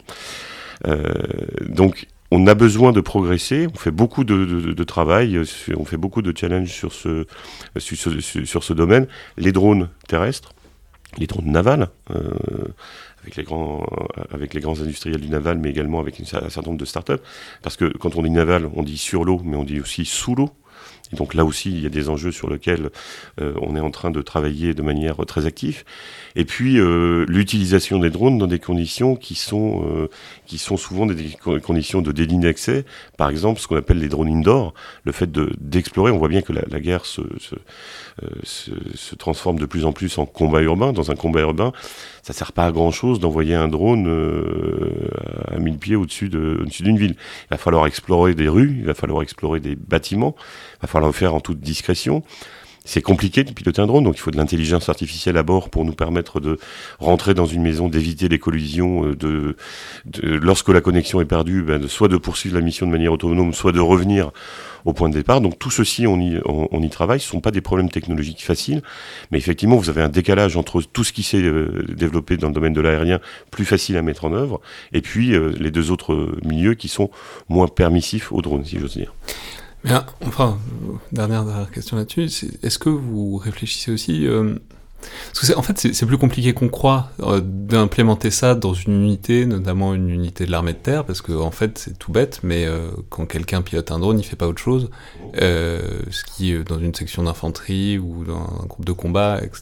Donc on a besoin de progresser. On fait beaucoup de, travail, on fait beaucoup de challenges sur ce, domaine. Les drones terrestres, les drones navals, euh, avec les grands, avec les grands industriels du naval, mais également avec un certain nombre de startups. Parce que quand on dit naval, on dit sur l'eau, mais on dit aussi sous l'eau. Et donc là aussi, il y a des enjeux sur lesquels euh, on est en train de travailler de manière très active. Et puis euh, l'utilisation des drones dans des conditions qui sont euh, qui sont souvent des conditions de déligne d'accès. Par exemple, ce qu'on appelle les drones indoor, le fait d'explorer. on voit bien que la, la guerre se, se, se, se, transforme de plus en plus en combat urbain. Dans un combat urbain, ça sert pas à grand chose d'envoyer un drone à 1000 pieds au-dessus d'une ville. Il va falloir explorer des rues, il va falloir explorer des bâtiments, il va falloir le faire en toute discrétion. C'est compliqué de piloter un drone, donc il faut de l'intelligence artificielle à bord pour nous permettre de rentrer dans une maison, d'éviter les collisions, euh, de, lorsque la connexion est perdue, ben soit de poursuivre la mission de manière autonome, soit de revenir au point de départ. Donc tout ceci, on y, on, y travaille. Ce ne sont pas des problèmes technologiques faciles, mais effectivement, vous avez un décalage entre tout ce qui s'est euh, développé dans le domaine de l'aérien, plus facile à mettre en œuvre, et puis euh, les deux autres milieux qui sont moins permissifs aux drones, si j'ose dire. Enfin, dernière, question là-dessus, est-ce que vous réfléchissez aussi euh, en fait, c'est plus compliqué qu'on croit euh, d'implémenter ça dans une unité, notamment une unité de l'armée de terre, parce que en fait, c'est tout bête, mais euh, quand quelqu'un pilote un drone, il fait pas autre chose. ce qui, dans une section d'infanterie ou dans un groupe de combat, etc.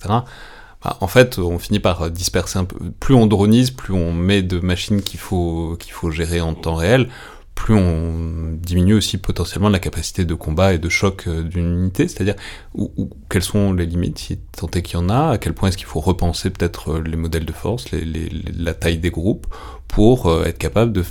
Bah, en fait, on finit par disperser un peu. Plus on dronise, plus on met de machines qu'il faut qu'il faut gérer en temps réel plus on diminue aussi potentiellement la capacité de combat et de choc euh, d'une unité, c'est-à-dire où, quelles sont les limites, si tant est qu'il y en a, à quel point est-ce qu'il faut repenser peut-être euh, les modèles de force, la taille des groupes, pour euh, être capable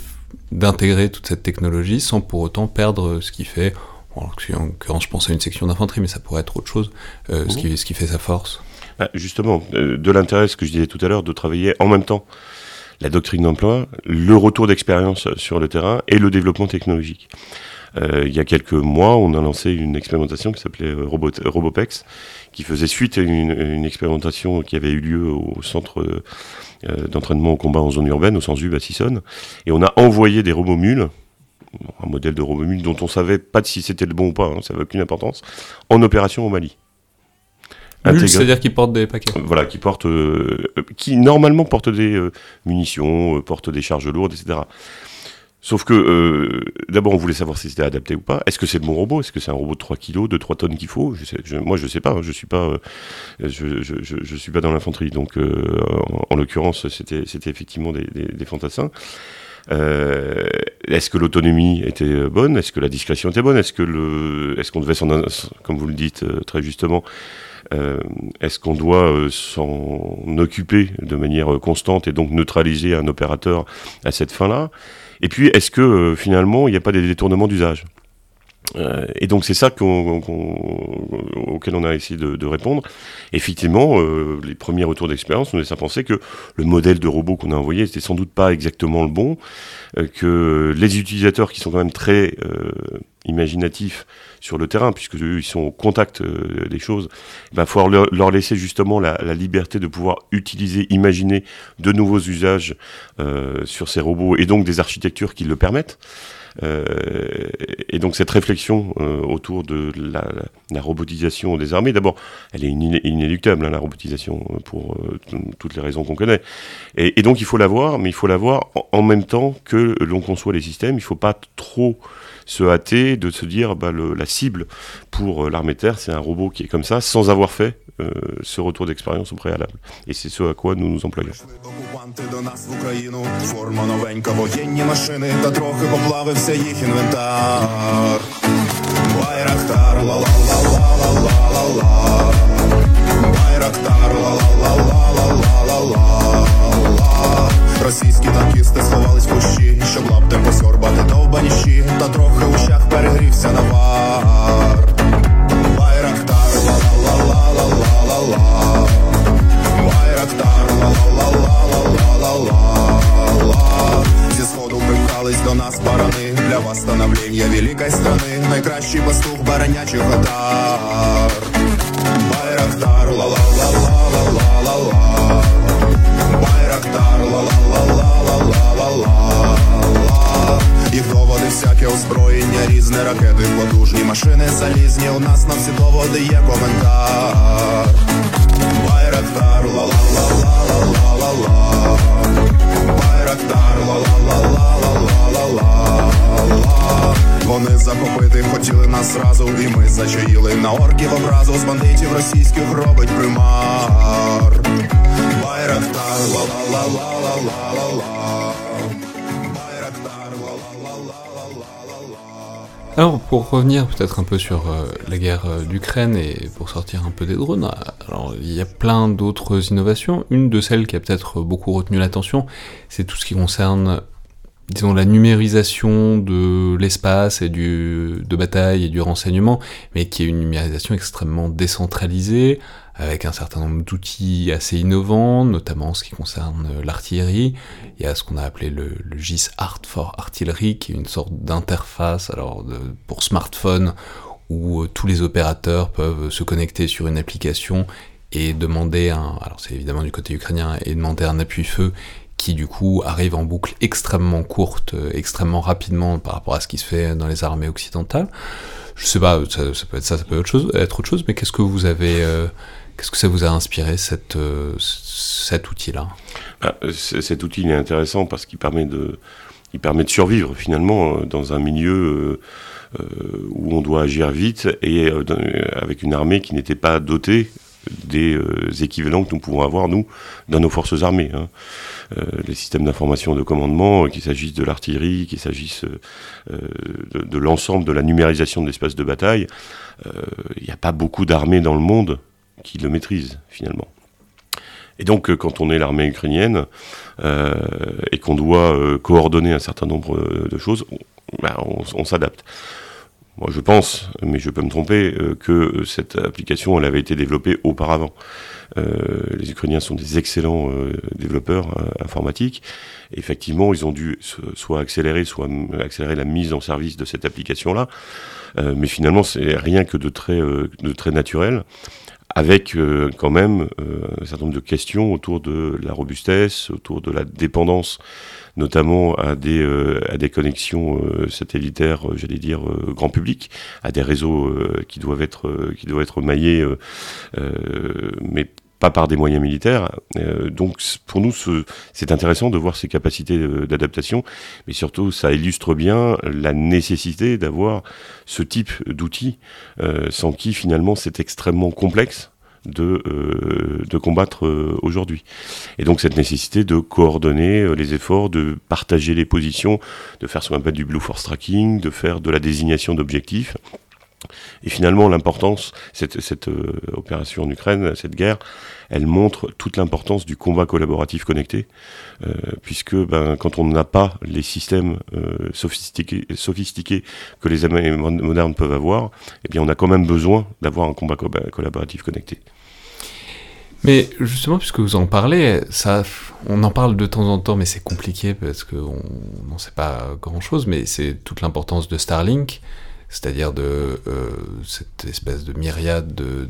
d'intégrer toute cette technologie sans pour autant perdre ce qui fait, en l'occurrence je pense à une section d'infanterie, mais ça pourrait être autre chose, ce, mmh. qui, ce qui fait sa force. Bah, justement, de l'intérêt, ce que je disais tout à l'heure, de travailler en même temps la doctrine d'emploi, le retour d'expérience sur le terrain et le développement technologique. Euh, il y a quelques mois, on a lancé une expérimentation qui s'appelait euh, Robot, Robopex, qui faisait suite à une, expérimentation qui avait eu lieu au centre euh, d'entraînement au combat en zone urbaine, au sens U à Sissonne. Et on a envoyé des robots mules, un modèle de robot mule dont on savait pas si c'était le bon ou pas, hein, ça n'avait aucune importance, en opération au Mali c'est-à-dire qu'ils portent des paquets. Voilà, qui portent, euh, qui normalement portent des euh, munitions, euh, portent des charges lourdes, etc. Sauf que, d'abord, on voulait savoir si c'était adapté ou pas. Est-ce que c'est le bon robot? Est-ce que c'est un robot de 3 kg, de 3 tonnes qu'il faut? Je sais, Moi, je sais pas. Hein, je suis pas, je, je, je, suis pas dans l'infanterie. Donc, en, l'occurrence, c'était, c'était effectivement des, des, des fantassins. est-ce que l'autonomie était bonne? Est-ce que la discrétion était bonne? Est-ce que le, est-ce qu'on devait s'en, comme vous le dites très justement, euh, est-ce qu'on doit euh, s'en occuper de manière constante et donc neutraliser un opérateur à cette fin-là? Et puis, est-ce que euh, finalement, il n'y a pas des détournements d'usage? Et donc c'est ça auquel on a essayé de, répondre. Effectivement, les premiers retours d'expérience nous laissent à penser que le modèle de robot qu'on a envoyé n'était sans doute pas exactement le bon, que les utilisateurs qui sont quand même très imaginatifs sur le terrain, puisque eux, ils sont au contact euh, des choses, il va falloir leur, laisser justement la, liberté de pouvoir utiliser, imaginer de nouveaux usages euh, sur ces robots et donc des architectures qui le permettent. Euh, et donc cette réflexion autour de la, robotisation des armées, d'abord, elle est inéluctable, hein, la robotisation, pour toutes les raisons qu'on connaît. Et, donc il faut la voir, mais il faut la voir en, en même temps que l'on conçoit les systèmes. Il ne faut pas trop se hâter de se dire bah, le, la cible pour euh, l'armée terre, c'est un robot qui est comme ça, sans avoir fait euh, ce retour d'expérience au préalable. Et c'est ce à quoi nous nous employons. Російські танкісти сховались в кущі, щоб лаптем посьорбати довбаніщі Та трохи у щах перегрівся навар Байрактар, лалала Байрахтар, лалалала Зі сходу примкались до нас барани. Для восстановлення великої страны Найкращий пастух баранячих отар. Байрактар, ла-ла-ла всяке озброєння, різне ракети, потужні машини залізні. У нас на всі доводи є коментар. Байрактар, ла ла ла ла ла ла ла Байрактар, ла ла ла ла ла ла ла ла Вони захопити хотіли нас зразу, і ми зачаїли на орків образу з бандитів російських робить примар. Байрактар, ла ла ла ла ла ла ла Alors, pour revenir peut-être un peu sur euh, la guerre euh, d'Ukraine et pour sortir un peu des drones, alors il y a plein d'autres innovations. Une de celles qui a peut-être beaucoup retenu l'attention, c'est tout ce qui concerne, disons, la numérisation de l'espace et du, de bataille et du renseignement, mais qui est une numérisation extrêmement décentralisée, avec un certain nombre d'outils assez innovants, notamment en ce qui concerne euh, l'artillerie. Il y a ce qu'on a appelé le, GIS Art for Artillery, qui est une sorte d'interface pour smartphone où euh, tous les opérateurs peuvent se connecter sur une application et demander un, alors c'est évidemment du côté ukrainien, et demander un appui-feu qui du coup arrive en boucle extrêmement courte, euh, extrêmement rapidement par rapport à ce qui se fait dans les armées occidentales. Je sais pas, ça, peut être ça, ça peut être autre chose, être autre chose mais qu'est-ce que vous avez, qu'est-ce que ça vous a inspiré euh, cet outil-là? Ah, c- cet outil il est intéressant parce qu'il permet de, permet de survivre finalement euh, dans un milieu euh, où on doit agir vite et avec une armée qui n'était pas dotée des équivalents que nous pouvons avoir nous dans nos forces armées. hein. Les systèmes d'information de commandement, qu'il s'agisse de l'artillerie, qu'il s'agisse de, de l'ensemble de la numérisation de l'espace de bataille, il n'y a pas beaucoup d'armées dans le monde qui le maîtrisent finalement. Et donc, euh, quand on est l'armée ukrainienne euh, et qu'on doit euh, coordonner un certain nombre de choses, on, bah, on- s'adapte. Moi, je pense, mais je peux me tromper, que cette application, elle avait été développée auparavant. Les Ukrainiens sont des excellents développeurs informatiques. Effectivement, ils ont dû so- soit accélérer, soit accélérer la mise en service de cette application-là. Mais finalement, c'est rien que de très naturel avec euh, quand même euh, un certain nombre de questions autour de la robustesse, autour de la dépendance, notamment à des, euh, à des connexions euh, satellitaires, euh, j'allais dire, euh, grand public, à des réseaux qui, doivent être, qui doivent être maillés, mais pas par des moyens militaires. Euh, donc pour nous, ce- c'est intéressant de voir ces capacités euh, d'adaptation, mais surtout ça illustre bien la nécessité d'avoir ce type d'outils euh, sans qui finalement c'est extrêmement complexe de, de combattre aujourd'hui. Et donc cette nécessité de coordonner les efforts, de partager les positions, de faire ce qu'on appelle du blue force tracking, de faire de la désignation d'objectifs. Et finalement, l'importance, cette, euh, opération en Ukraine, cette guerre, elle montre toute l'importance du combat collaboratif connecté, euh, puisque ben, quand on n'a pas les systèmes euh, sophistiqués, que les mo- modernes peuvent avoir, eh bien, on a quand même besoin d'avoir un combat co- collaboratif connecté. Mais justement, puisque vous en parlez, ça, on en parle de temps en temps, mais c'est compliqué parce qu'on n'en sait pas grand-chose, mais c'est toute l'importance de Starlink, c'est-à-dire de euh, cette espèce de myriade de,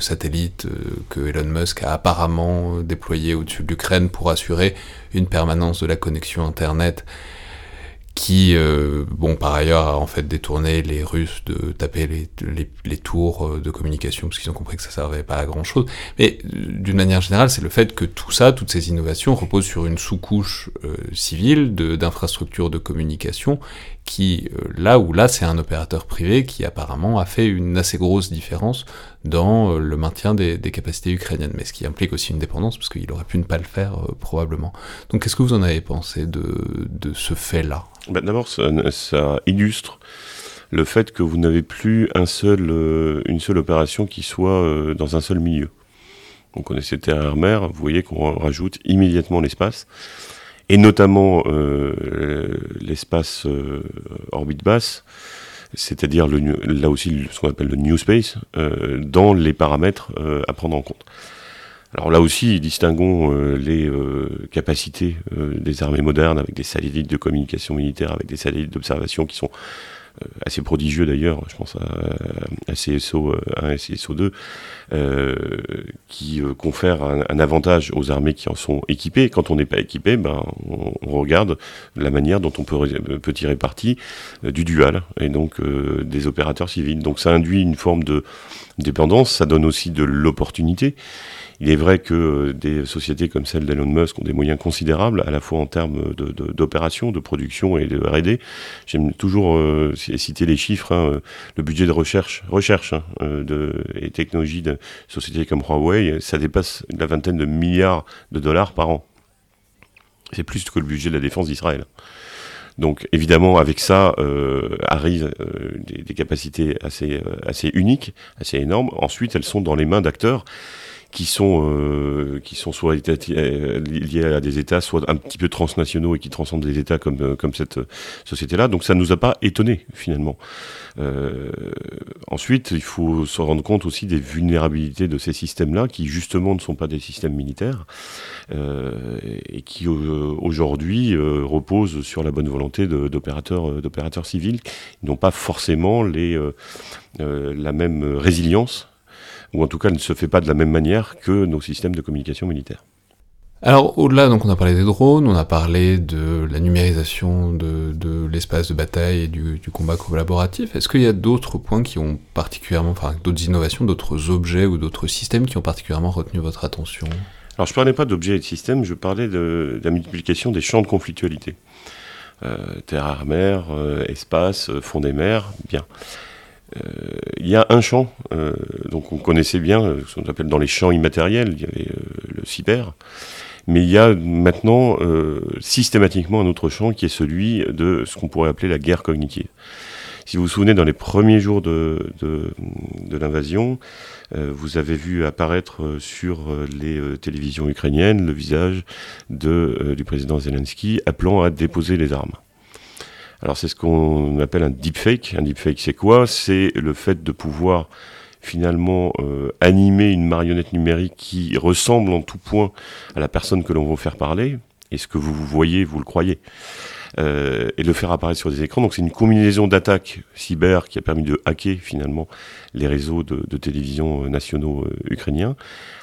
satellites euh, que Elon Musk a apparemment déployé au-dessus de l'Ukraine pour assurer une permanence de la connexion Internet qui, euh, par ailleurs, a en fait détourné les Russes de taper les, tours de communication parce qu'ils ont compris que ça servait pas à grand chose. Mais d'une manière générale, c'est le fait que tout ça, toutes ces innovations reposent sur une sous-couche civile d'infrastructures de, communication qui, euh, là où là, c'est un opérateur privé qui apparemment a fait une assez grosse différence dans euh, le maintien des, capacités ukrainiennes, mais ce qui implique aussi une dépendance parce qu'il aurait pu ne pas le faire euh, probablement. Donc, qu'est-ce que vous en avez pensé de, de ce fait-là? Ben, D'abord, ça, illustre le fait que vous n'avez plus un seul, une seule opération qui soit dans un seul milieu. On connaissait terre-mer, vous voyez qu'on rajoute immédiatement l'espace, et notamment euh, l'espace euh, orbite basse, c'est-à-dire là aussi ce qu'on appelle le new space, euh, dans les paramètres à prendre en compte. Alors là aussi, distinguons euh, les euh, capacités euh, des armées modernes avec des satellites de communication militaire, avec des satellites d'observation qui sont assez prodigieux d'ailleurs, je pense à, CSO 1 et CSO 2, qui confèrent un, avantage aux armées qui en sont équipées. Quand on n'est pas équipé, ben, on, regarde la manière dont on peut, peut tirer parti du dual et donc des opérateurs civils. Donc ça induit une forme de dépendance, ça donne aussi de l'opportunité. Il est vrai que euh, des sociétés comme celle d'Elon Musk ont des moyens considérables, à la fois en termes d'opération, de, production et de R&D. J'aime toujours euh, citer les chiffres. Hein, le budget de recherche, recherche hein, euh, et technologie de sociétés comme Huawei, ça dépasse la vingtaine de milliards de dollars par an. C'est plus que le budget de la défense d'Israël. Donc évidemment, avec ça euh, arrivent des, des, capacités assez, assez uniques, assez énormes. Ensuite, elles sont dans les mains d'acteurs qui sont euh, qui sont soit euh, liés à des États, soit un petit peu transnationaux et qui transcendent des États comme euh, comme cette société-là. Donc ça nous a pas étonné finalement. Euh, ensuite, il faut se rendre compte aussi des vulnérabilités de ces systèmes-là, qui justement ne sont pas des systèmes militaires euh, et qui aujourd'hui reposent sur la bonne volonté d'opérateurs civils, qui n'ont pas forcément les la même résilience ou en tout cas ne se fait pas de la même manière que nos systèmes de communication militaires. Alors au-delà, donc on a parlé des drones, on a parlé de la numérisation de, de l'espace de bataille et du, du combat collaboratif. Est-ce qu'il y a d'autres points qui ont particulièrement, enfin d'autres innovations, d'autres objets ou d'autres systèmes qui ont particulièrement retenu votre attention? Alors je parlais pas d'objets et de systèmes, je parlais de, la multiplication des champs de conflictualité. Euh, terre, air, mer, euh, espace, euh, fond des mers, bien. Euh, il y a un champ, euh, donc on connaissait bien, euh, ce qu'on appelle dans les champs immatériels, il y avait le cyber, mais il y a maintenant systématiquement un autre champ qui est celui de ce qu'on pourrait appeler la guerre cognitive. Si vous vous souvenez, dans les premiers jours de, l'invasion, vous avez vu apparaître sur les télévisions ukrainiennes le visage du président Zelensky appelant à déposer les armes. Alors c'est ce qu'on appelle un deepfake. Un deepfake c'est quoi? C'est le fait de pouvoir finalement euh, animer une marionnette numérique qui ressemble en tout point à la personne que l'on veut faire parler. Et ce que vous voyez, vous le croyez. Euh, et le faire apparaître sur des écrans. Donc c'est une combinaison d'attaques cyber qui a permis de hacker finalement les réseaux de, télévision nationaux euh, ukrainiens,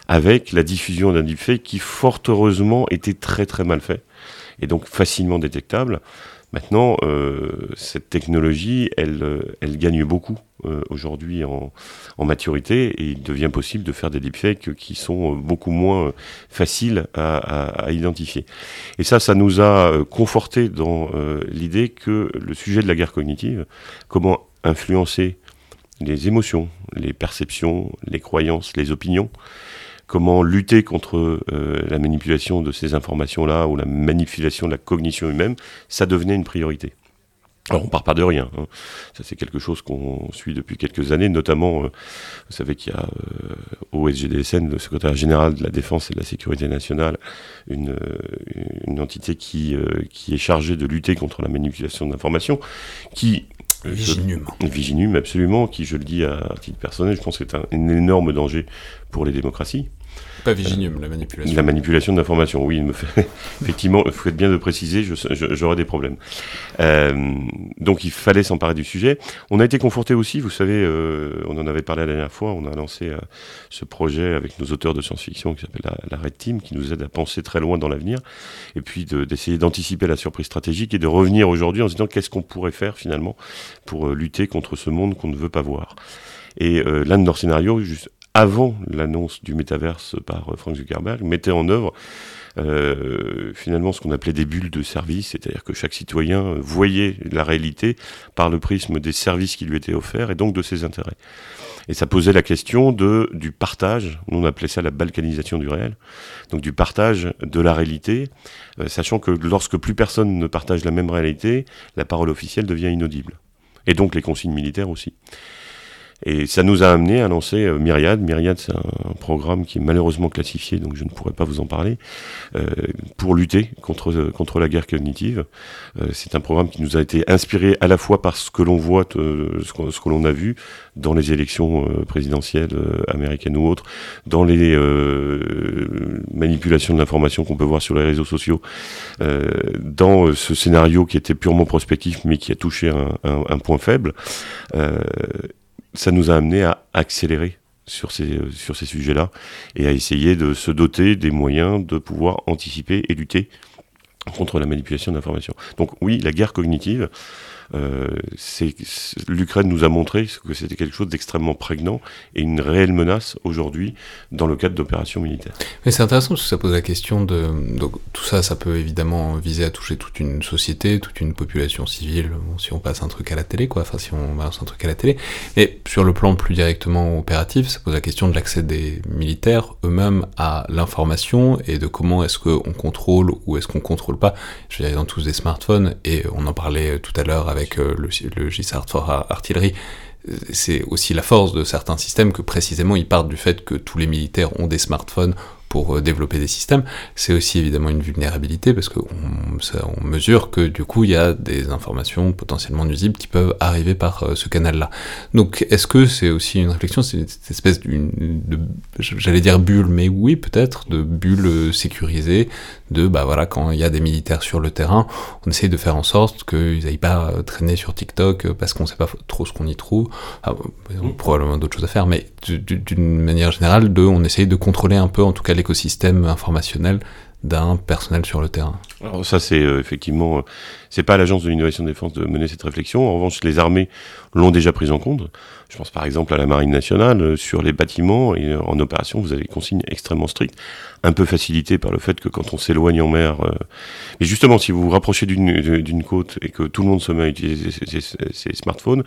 avec la diffusion d'un deepfake qui fort heureusement était très très mal fait et donc facilement détectable. Maintenant, euh, cette technologie, elle, euh, elle gagne beaucoup euh, aujourd'hui en, en, maturité et il devient possible de faire des deepfakes qui sont beaucoup moins faciles à, à, à identifier. Et ça, ça nous a conforté dans l'idée que le sujet de la guerre cognitive, comment influencer les émotions, les perceptions, les croyances, les opinions, comment lutter contre euh, la manipulation de ces informations-là ou la manipulation de la cognition humaine, ça devenait une priorité. Alors on part pas de rien, hein. ça c'est quelque chose qu'on suit depuis quelques années, notamment, euh, vous savez qu'il y a euh, au SGDSN, le secrétaire général de la Défense et de la Sécurité nationale, une, une entité qui, qui est chargée de lutter contre la manipulation de l'information, qui Viginum. Viginum, absolument, qui, je le dis à titre personnel, je pense que c'est un, énorme danger pour les démocraties. Pas Viginium, la manipulation. La manipulation d'informations, oui, il me fait, [LAUGHS] effectivement, il faut être bien de préciser, j'aurais des problèmes. Euh, donc il fallait s'emparer du sujet. On a été confronté aussi, vous savez, euh, on en avait parlé la dernière fois, on a lancé euh, ce projet avec nos auteurs de science-fiction qui s'appelle la, Red Team, qui nous aide à penser très loin dans l'avenir, et puis d'essayer d'anticiper la surprise stratégique et de revenir aujourd'hui en se disant qu'est-ce qu'on pourrait faire finalement pour lutter contre ce monde qu'on ne veut pas voir. Et l'un de leurs scénarios, juste avant l'annonce du métaverse par euh, Frank Zuckerberg, mettait en œuvre euh, finalement ce qu'on appelait des bulles de service, c'est-à-dire que chaque citoyen voyait la réalité par le prisme des services qui lui étaient offerts et donc de ses intérêts. Et ça posait la question de, du partage, on appelait ça la balkanisation du réel, donc du partage de la réalité, euh, sachant que lorsque plus personne ne partage la même réalité, la parole officielle devient inaudible. Et donc les consignes militaires aussi. Et ça nous a amené à lancer euh, Myriad. Myriad, c'est un, programme qui est malheureusement classifié, donc je ne pourrais pas vous en parler, euh, pour lutter contre, euh, contre la guerre cognitive. Euh, c'est un programme qui nous a été inspiré à la fois par ce que l'on voit, euh, ce que, ce que l'on a vu dans les élections présidentielles américaines ou autres, dans les manipulations de l'information qu'on peut voir sur les réseaux sociaux, dans ce scénario qui était purement prospectif mais qui a touché un, un, un point faible ça nous a amené à accélérer sur ces, sur ces sujets-là et à essayer de se doter des moyens de pouvoir anticiper et lutter contre la manipulation d'informations. Donc oui, la guerre cognitive, l'Ukraine nous a montré que c'était quelque chose d'extrêmement prégnant et une réelle menace aujourd'hui dans le cadre d'opérations militaires. Mais c'est intéressant parce que ça pose la question de tout ça, ça peut évidemment viser à toucher toute une société, toute une population civile. Si on passe un truc à la télé, quoi. Enfin, si on balance un truc à la télé. Mais sur le plan plus directement opératif, ça pose la question de l'accès des militaires eux-mêmes à l'information et de comment est-ce qu'on contrôle ou est-ce qu'on contrôle pas. Je veux dire, ils ont tous des smartphones et on en parlait tout à l'heure avec avec euh, le, le GSAR for Artillery, c'est aussi la force de certains systèmes que précisément ils partent du fait que tous les militaires ont des smartphones pour euh, développer des systèmes, c'est aussi évidemment une vulnérabilité parce qu'on on mesure que du coup il y a des informations potentiellement nuisibles qui peuvent arriver par euh, ce canal-là. Donc est-ce que c'est aussi une réflexion, c'est cette espèce d'une, j'allais dire bulle, mais oui peut-être, de bulle sécurisée, de bah voilà quand il y a des militaires sur le terrain, on essaye de faire en sorte qu'ils n'aillent pas traîner sur TikTok parce qu'on sait pas trop ce qu'on y trouve, ah, mmh. probablement d'autres choses à faire, mais d'une manière générale, de, on essaye de contrôler un peu en tout cas l'écosystème informationnel d'un personnel sur le terrain. Alors ça c'est euh, effectivement, euh, c'est pas à l'agence de l'innovation de défense de mener cette réflexion. En revanche, les armées l'ont déjà prise en compte. Je pense par exemple à la marine nationale euh, sur les bâtiments et en opération, vous avez des consignes extrêmement strictes, un peu facilitées par le fait que quand on s'éloigne en mer, mais justement si vous vous rapprochez d'une côte et que tout le monde se met à utiliser ses smartphones,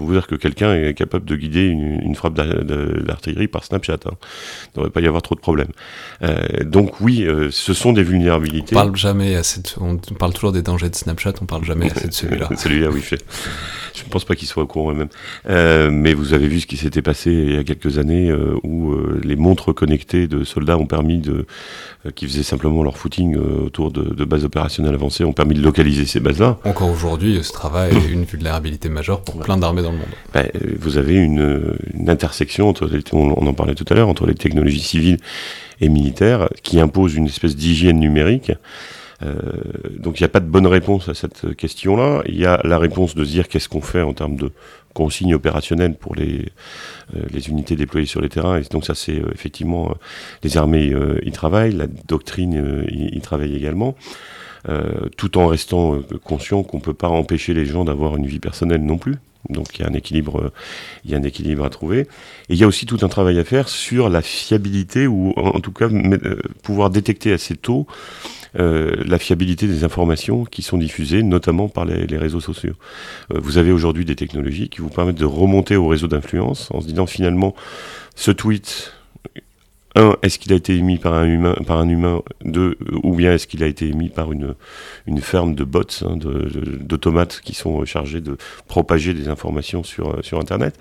peux vous dire que quelqu'un est capable de guider une, une frappe d'artillerie par Snapchat. Hein. Il ne devrait pas y avoir trop de problèmes. Euh, donc oui, euh, ce sont des vulnérabilités. On parle jamais on parle toujours des dangers de Snapchat, on parle jamais assez de celui-là. [LAUGHS] celui-là, oui. Je ne pense pas qu'il soit au courant même. Euh, mais vous avez vu ce qui s'était passé il y a quelques années euh, où euh, les montres connectées de soldats ont permis de, euh, qui faisaient simplement leur footing autour de, de, bases opérationnelles avancées, ont permis de localiser ces bases-là. Encore aujourd'hui, ce travail est une vulnérabilité majeure pour plein d'armées dans le monde. Ben, vous avez une, une intersection entre, on, on en parlait tout à l'heure, entre les technologies civiles et militaires qui imposent une espèce d'hygiène numérique. Euh, donc il n'y a pas de bonne réponse à cette question-là. Il y a la réponse de se dire qu'est-ce qu'on fait en termes de consignes opérationnelles pour les, euh, les unités déployées sur les terrains. Et donc ça c'est euh, effectivement les armées y travaillent, la doctrine y, travaille également. Euh, tout en restant conscient qu'on peut pas empêcher les gens d'avoir une vie personnelle non plus. Donc il y a un équilibre, il y a un équilibre à trouver. Et il y a aussi tout un travail à faire sur la fiabilité ou en tout cas pouvoir détecter assez tôt la fiabilité des informations qui sont diffusées, notamment par les, réseaux sociaux. Euh, vous avez aujourd'hui des technologies qui vous permettent de remonter au réseau d'influence en se disant finalement ce tweet un, est-ce qu'il a été émis par un humain, par un humain deux, ou bien est-ce qu'il a été émis par une, ferme de bots, hein, d'automates qui sont chargés de propager des informations sur, euh, sur Internet?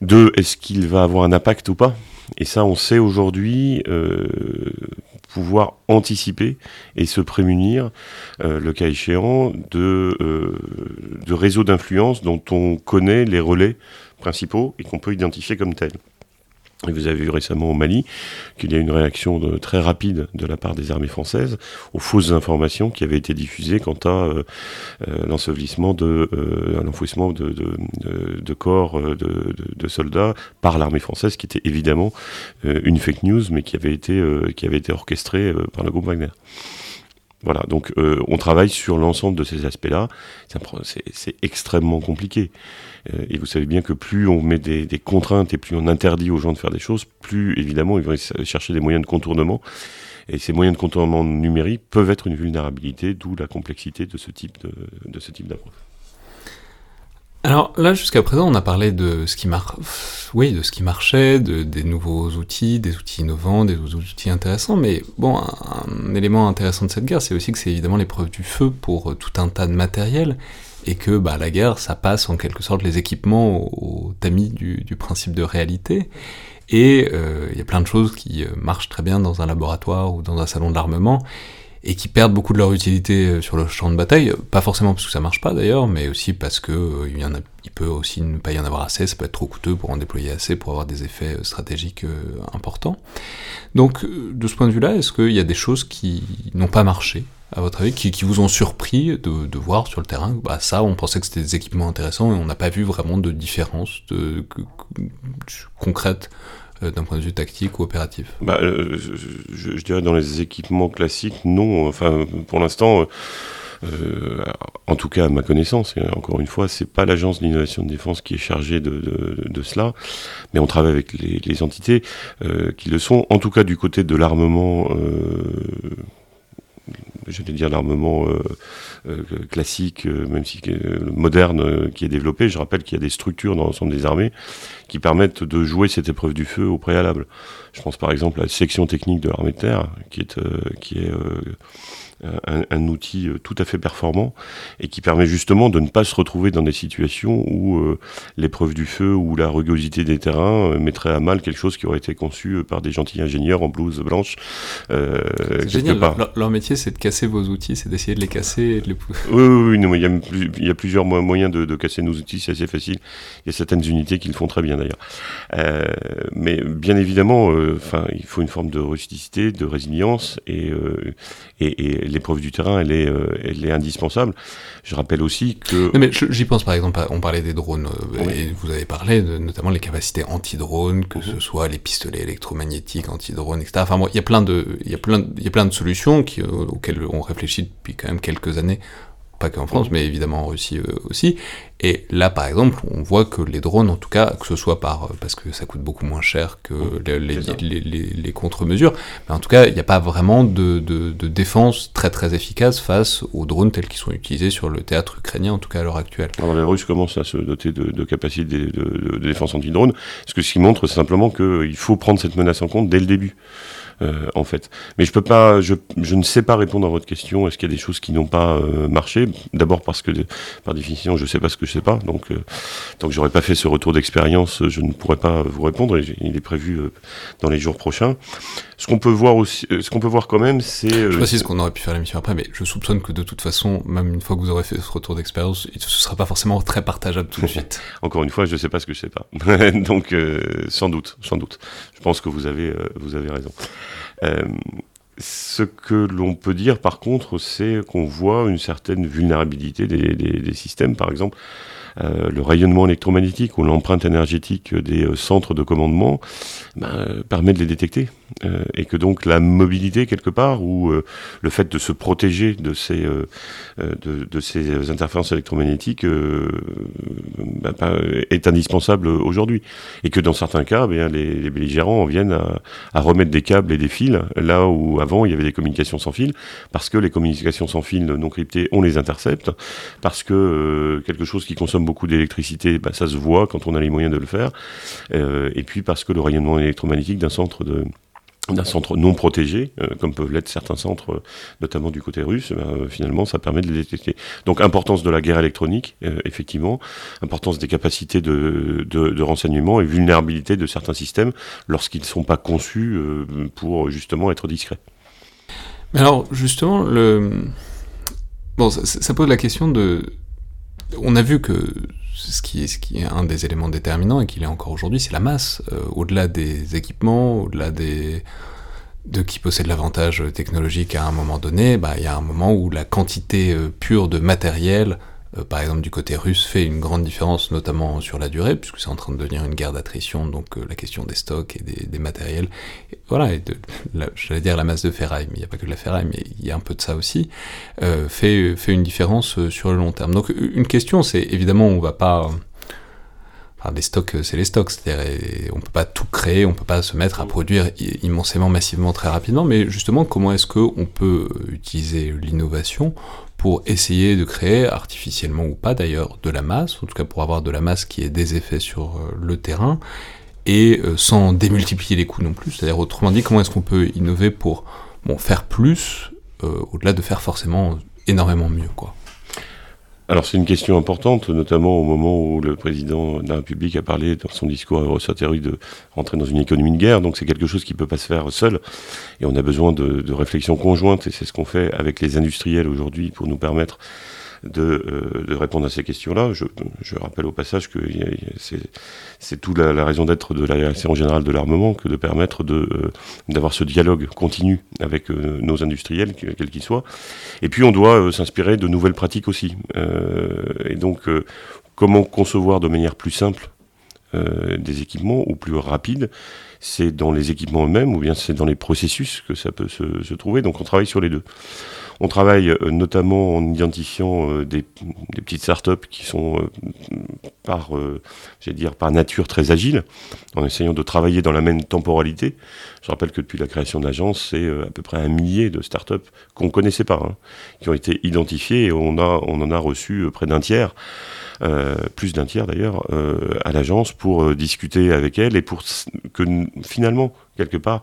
Deux, est-ce qu'il va avoir un impact ou pas? Et ça, on sait aujourd'hui euh, pouvoir anticiper et se prémunir, euh, le cas échéant, de, euh, de réseaux d'influence dont on connaît les relais principaux et qu'on peut identifier comme tels. Et vous avez vu récemment au Mali qu'il y a une réaction très rapide de la part des armées françaises aux fausses informations qui avaient été diffusées quant à euh, euh, l'ensevelissement de, euh, l'enfouissement de, de, de, corps euh, de, soldats par l'armée française, qui était évidemment une fake news, mais qui avait été, qui avait été orchestrée par le groupe Wagner. Voilà, donc euh, on travaille sur l'ensemble de ces aspects-là. C'est extrêmement compliqué. Euh, et vous savez bien que plus on met des, contraintes et plus on interdit aux gens de faire des choses, plus évidemment ils vont chercher des moyens de contournement. Et ces moyens de contournement numérique peuvent être une vulnérabilité, d'où la complexité de ce type d'approche. Alors là, jusqu'à présent, on a parlé de ce qui oui, de ce qui marchait, de, des nouveaux outils, des outils innovants, des outils intéressants, mais bon, un, élément intéressant de cette guerre, c'est aussi que c'est évidemment l'épreuve du feu pour euh, tout un tas de matériel, et que bah, la guerre, ça passe en quelque sorte les équipements au, tamis du, du, principe de réalité. Et il y a plein de choses qui marchent très bien dans un laboratoire ou dans un salon de l'armement, et qui perdent beaucoup de leur utilité euh, sur le champ de bataille, pas forcément parce que ça marche pas d'ailleurs, mais aussi parce que euh, il, peut aussi ne pas y en avoir assez, ça peut être trop coûteux pour en déployer assez pour avoir des effets euh, stratégiques importants. Donc de ce point de vue-là, est-ce qu'il y a des choses qui n'ont pas marché à votre avis, qui, vous ont surpris de, voir sur le terrain? Bah ça, on pensait que c'était des équipements intéressants et on n'a pas vu vraiment de différence de, concrète d'un point de vue tactique ou opératif bah, euh, je, dirais dans les équipements classiques, non. Enfin, pour l'instant, euh, en tout cas à ma connaissance, encore une fois, c'est pas l'agence d'innovation de défense qui est chargée de, de, cela, mais on travaille avec les, entités euh, qui le sont. En tout cas, du côté de l'armement, j'allais dire l'armement euh, classique, euh, même si euh, moderne, qui est développé. Je rappelle qu'il y a des structures dans l'ensemble des armées qui permettent de jouer cette épreuve du feu au préalable. Je pense par exemple à la section technique de l'armée de terre, qui est, qui est un, un, outil tout à fait performant et qui permet justement de ne pas se retrouver dans des situations où euh, l'épreuve du feu ou la rugosité des terrains euh, mettrait à mal quelque chose qui aurait été conçu par des gentils ingénieurs en blouse blanche. Euh, génial. Leur, leur, métier, c'est de casser vos outils, c'est d'essayer de les casser et de les... Oui, oui, oui non, il, y a, il y a plusieurs moyens de, de casser nos outils, c'est assez facile. Il y a certaines unités qui le font très bien d'ailleurs. Euh, mais bien évidemment, enfin, il faut une forme de rusticité, de résilience et, et, et l'épreuve du terrain, elle est, euh, elle est indispensable. Je rappelle aussi que... Non mais j'y pense par exemple, on parlait des drones, euh, et vous avez parlé de notamment les capacités anti-drones, que ce mhm. soit les pistolets électromagnétiques anti-drones, etc. Enfin bon, il y a plein de, il y a plein, il y a plein de solutions qui, euh, auxquelles on réfléchit depuis quand même quelques années pas qu'en France, mais évidemment en Russie euh, aussi. Et là, par exemple, on voit que les drones, en tout cas, que ce soit par parce que ça coûte beaucoup moins cher que les, les, les, les contre-mesures, mais en tout cas, il n'y a pas vraiment de, de, de, défense très très efficace face aux drones tels qu'ils sont utilisés sur le théâtre ukrainien, en tout cas à l'heure actuelle. Alors les Russes commencent à se doter de, de capacités de, de, défense anti-drone, ce que ce qui montre simplement qu'il faut prendre cette menace en compte dès le début euh, en fait. Mais je peux pas, je, je, ne sais pas répondre à votre question. Est-ce qu'il y a des choses qui n'ont pas euh, marché? D'abord parce que, par définition, je sais pas ce que je sais pas. Donc, euh, tant que j'aurais pas fait ce retour d'expérience, je ne pourrais pas vous répondre. Et il est prévu euh, dans les jours prochains. Ce qu'on peut voir aussi, euh, ce qu'on peut voir quand même, c'est. Euh, je précise qu'on aurait pu faire l'émission après, mais je soupçonne que de toute façon, même une fois que vous aurez fait ce retour d'expérience, ce sera pas forcément très partageable tout de suite. [LAUGHS] Encore une fois, je sais pas ce que je sais pas. [LAUGHS] Donc, sans doute, sans doute. Je pense que vous avez, vous avez raison. Euh, ce que l'on peut dire, par contre, c'est qu'on voit une certaine vulnérabilité des, systèmes. Par exemple, le rayonnement électromagnétique ou l'empreinte énergétique des euh, centres de commandement ben, permet de les détecter. Euh, et que donc la mobilité quelque part ou euh, le fait de se protéger de ces euh, de, de, ces interférences électromagnétiques ben, est indispensable aujourd'hui et que dans certains cas les, les belligérants en viennent à, à, remettre des câbles et des fils là où avant il y avait des communications sans fil parce que les communications sans fil non cryptées on les intercepte parce que quelque chose qui consomme beaucoup d'électricité ben, ça se voit quand on a les moyens de le faire et puis parce que le rayonnement électromagnétique d'un centre de d'un centre non protégé, euh, comme peuvent l'être certains centres, euh, notamment du côté russe, euh, finalement, ça permet de les détecter. Donc, importance de la guerre électronique, effectivement, importance des capacités de, de, renseignement et vulnérabilité de certains systèmes lorsqu'ils ne sont pas conçus pour justement être discrets. Mais alors, justement, le... bon, ça pose la question de... On a vu que ce qui, est, un des éléments déterminants et qu'il est encore aujourd'hui, c'est la masse. Euh, au-delà des équipements, au-delà de qui possède l'avantage technologique à un moment donné, bah, il y a un moment où la quantité euh, pure de matériel par exemple du côté russe, fait une grande différence, notamment sur la durée, puisque c'est en train de devenir une guerre d'attrition, donc euh, la question des stocks et des, matériels, voilà, j'allais dire la masse de ferraille, mais il n'y a pas que de la ferraille, mais il y a un peu de ça aussi, euh, fait, fait une différence euh, sur le long terme. Donc une question, c'est évidemment, on va pas... Enfin, les stocks, c'est les stocks, c'est-à-dire on peut pas tout créer, on peut pas se mettre à produire immensément, massivement, très rapidement, mais justement, comment est-ce qu'on peut utiliser l'innovation pour essayer de créer, artificiellement ou pas d'ailleurs, de la masse, en tout cas pour avoir de la masse qui ait des effets sur euh, le terrain, et euh, sans démultiplier les coûts non plus. C'est-à-dire, autrement dit, comment est-ce qu'on peut innover pour bon, faire plus, euh, au-delà de faire forcément énormément mieux, quoi. Alors c'est une question importante, notamment au moment où le président de la République a parlé dans son discours à Eurosatellite de rentrer dans une économie de guerre. Donc c'est quelque chose qui ne peut pas se faire seul. Et on a besoin de, de réflexion conjointe, et c'est ce qu'on fait avec les industriels aujourd'hui pour nous permettre de, euh, de, répondre à ces questions-là. Je, rappelle au passage que c'est toute la, raison d'être de la direction générale de l'armement que de permettre euh, d'avoir ce dialogue continu avec euh, nos industriels, quels qu'ils soient. Et puis on doit s'inspirer de nouvelles pratiques aussi. et donc comment concevoir de manière plus simple des équipements ou plus rapides c'est dans les équipements eux-mêmes ou bien c'est dans les processus que ça peut se, trouver. Donc on travaille sur les deux. On travaille euh, notamment en identifiant euh, des, petites startups qui sont euh, par, nature très agiles, en essayant de travailler dans la même temporalité. Je rappelle que depuis la création de l'agence, c'est à peu près un millier de startups qu'on ne connaissait pas, hein, qui ont été identifiées et on, en a reçu près d'un tiers. Plus d'un tiers d'ailleurs, à l'agence pour discuter avec elle et pour que finalement, quelque part,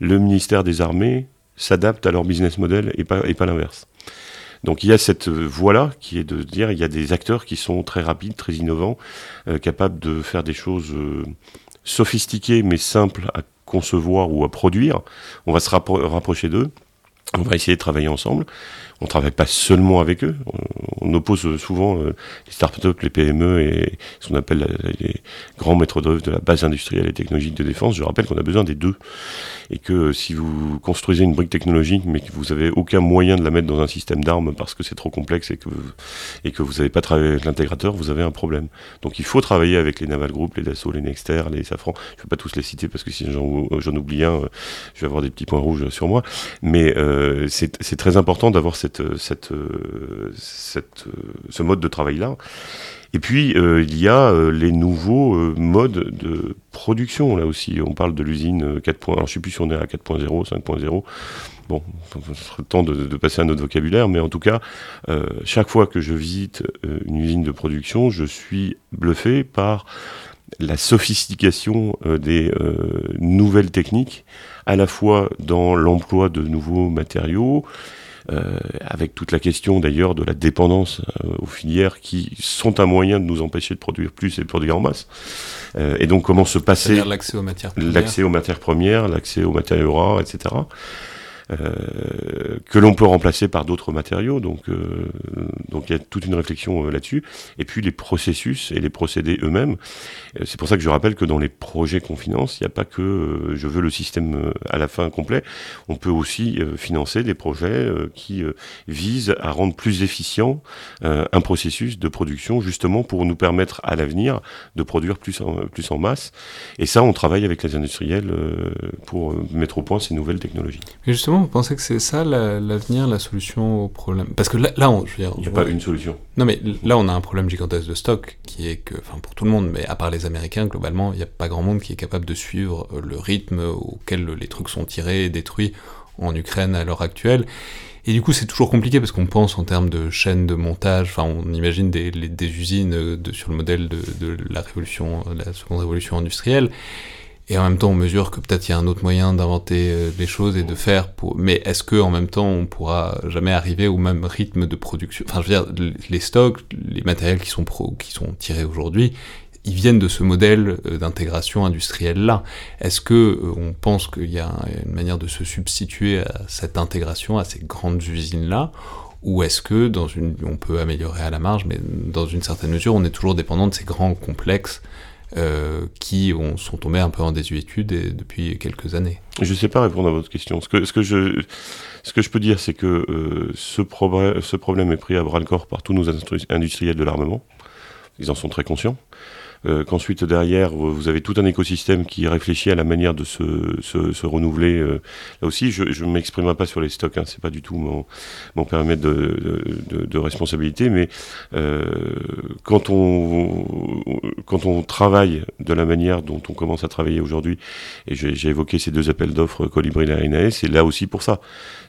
le ministère des Armées s'adapte à leur business model et pas, et pas l'inverse. Donc il y a cette voie-là qui est de dire il y a des acteurs qui sont très rapides, très innovants, capables de faire des choses sophistiquées mais simples à concevoir ou à produire. On va se rapprocher d'eux. On va essayer de travailler ensemble on travaille pas seulement avec eux. On, oppose souvent euh, les startups, les PME et ce qu'on appelle les grands maîtres d'œuvre de la base industrielle et technologique de défense. Je rappelle qu'on a besoin des deux et que si vous construisez une brique technologique mais que vous avez aucun moyen de la mettre dans un système d'armes parce que c'est trop complexe et que et que vous n'avez pas travaillé avec l'intégrateur, vous avez un problème. Donc il faut travailler avec les Naval Group, les Dassault, les Nexter, les Safran. Je ne vais pas tous les citer parce que si j'en oublie un, je vais avoir des petits points rouges sur moi. Mais euh, c'est très important d'avoir cette, cette, cette, ce mode de travail-là. Et puis, euh, il y a euh, les nouveaux euh, modes de production, là aussi. On parle de l'usine 4. Alors, je ne sais plus si on est à 4.0, 5.0. Bon, ce serait le temps de, de, passer à notre vocabulaire, mais en tout cas, chaque fois que je visite une usine de production, je suis bluffé par la sophistication des nouvelles techniques, à la fois dans l'emploi de nouveaux matériaux, euh, avec toute la question d'ailleurs de la dépendance euh, aux filières qui sont un moyen de nous empêcher de produire plus et de produire en masse. Euh, et donc comment se passer l'accès aux matières premières, l'accès aux matières premières, l'accès aux matériaux rares, etc. Euh, que l'on peut remplacer par d'autres matériaux. Donc, euh, donc il y a toute une réflexion euh, là-dessus. Et puis les processus et les procédés eux-mêmes. c'est pour ça que je rappelle que dans les projets qu'on finance, il n'y a pas que je veux le système à la fin complet. On peut aussi financer des projets qui visent à rendre plus efficient un processus de production, justement pour nous permettre à l'avenir de produire plus en, plus en masse. Et ça, on travaille avec les industriels pour mettre au point ces nouvelles technologies. Vous pensez que c'est ça l'avenir, la, solution au problème? Parce que là, là on, je veux dire, il n'y a pas une solution. Non, mais là, on a un problème gigantesque de stock qui est que, enfin, pour tout le monde, mais à part les Américains, globalement, il n'y a pas grand monde qui est capable de suivre euh, le rythme auquel les trucs sont tirés et détruits en Ukraine à l'heure actuelle. Et du coup, c'est toujours compliqué parce qu'on pense en termes de chaîne de montage. Enfin, on imagine des, des usines de, sur le modèle de, de la révolution, la seconde révolution industrielle. Et en même temps, on mesure que peut-être il y a un autre moyen d'inventer euh, les choses et de faire. Pour... Mais est-ce que en même temps, on pourra jamais arriver au même rythme de production? Enfin, je veux dire, les stocks, les matériels qui sont pro, qui sont tirés aujourd'hui, ils viennent de ce modèle euh, d'intégration industrielle là. Est-ce que euh, on pense qu'il y a une manière de se substituer à cette intégration, à ces grandes usines là, ou est-ce que dans une, on peut améliorer à la marge, mais dans une certaine mesure, on est toujours dépendant de ces grands complexes euh, qui ont, sont tombés un peu en désuétude depuis quelques années. Je ne sais pas répondre à votre question. Ce que, ce que, je, ce que je peux dire, c'est que euh, ce, ce problème est pris à bras le corps par tous nos industriels de l'armement. Ils en sont très conscients. Euh, qu'ensuite derrière vous avez tout un écosystème qui réfléchit à la manière de se, se, se renouveler. Euh, là aussi, je ne m'exprimerai pas sur les stocks, hein, c'est pas du tout mon, mon périmètre de, de, de, responsabilité, mais euh, quand on quand on travaille de la manière dont on commence à travailler aujourd'hui, et j'ai évoqué ces deux appels d'offres Colibri et la c'est là aussi pour ça.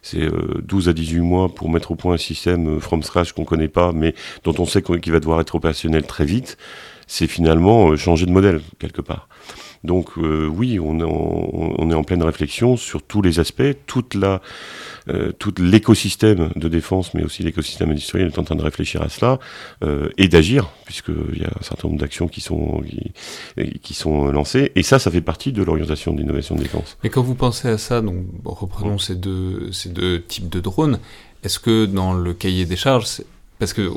C'est 12 à 18 mois pour mettre au point un système from scratch qu'on connaît pas, mais dont on sait qu'il va devoir être opérationnel très vite c'est finalement euh, changer de modèle quelque part. Donc oui, on, on, est en pleine réflexion sur tous les aspects, toute la euh, tout l'écosystème de défense, mais aussi l'écosystème industriel est en train de réfléchir à cela euh, et d'agir, puisqu'il y a un certain nombre d'actions qui sont, qui, qui, sont lancées. Et ça, ça fait partie de l'orientation de l'innovation de défense. Mais quand vous pensez à ça, donc reprenons ces, deux, ces deux types de drones, est-ce que dans le cahier des charges, parce que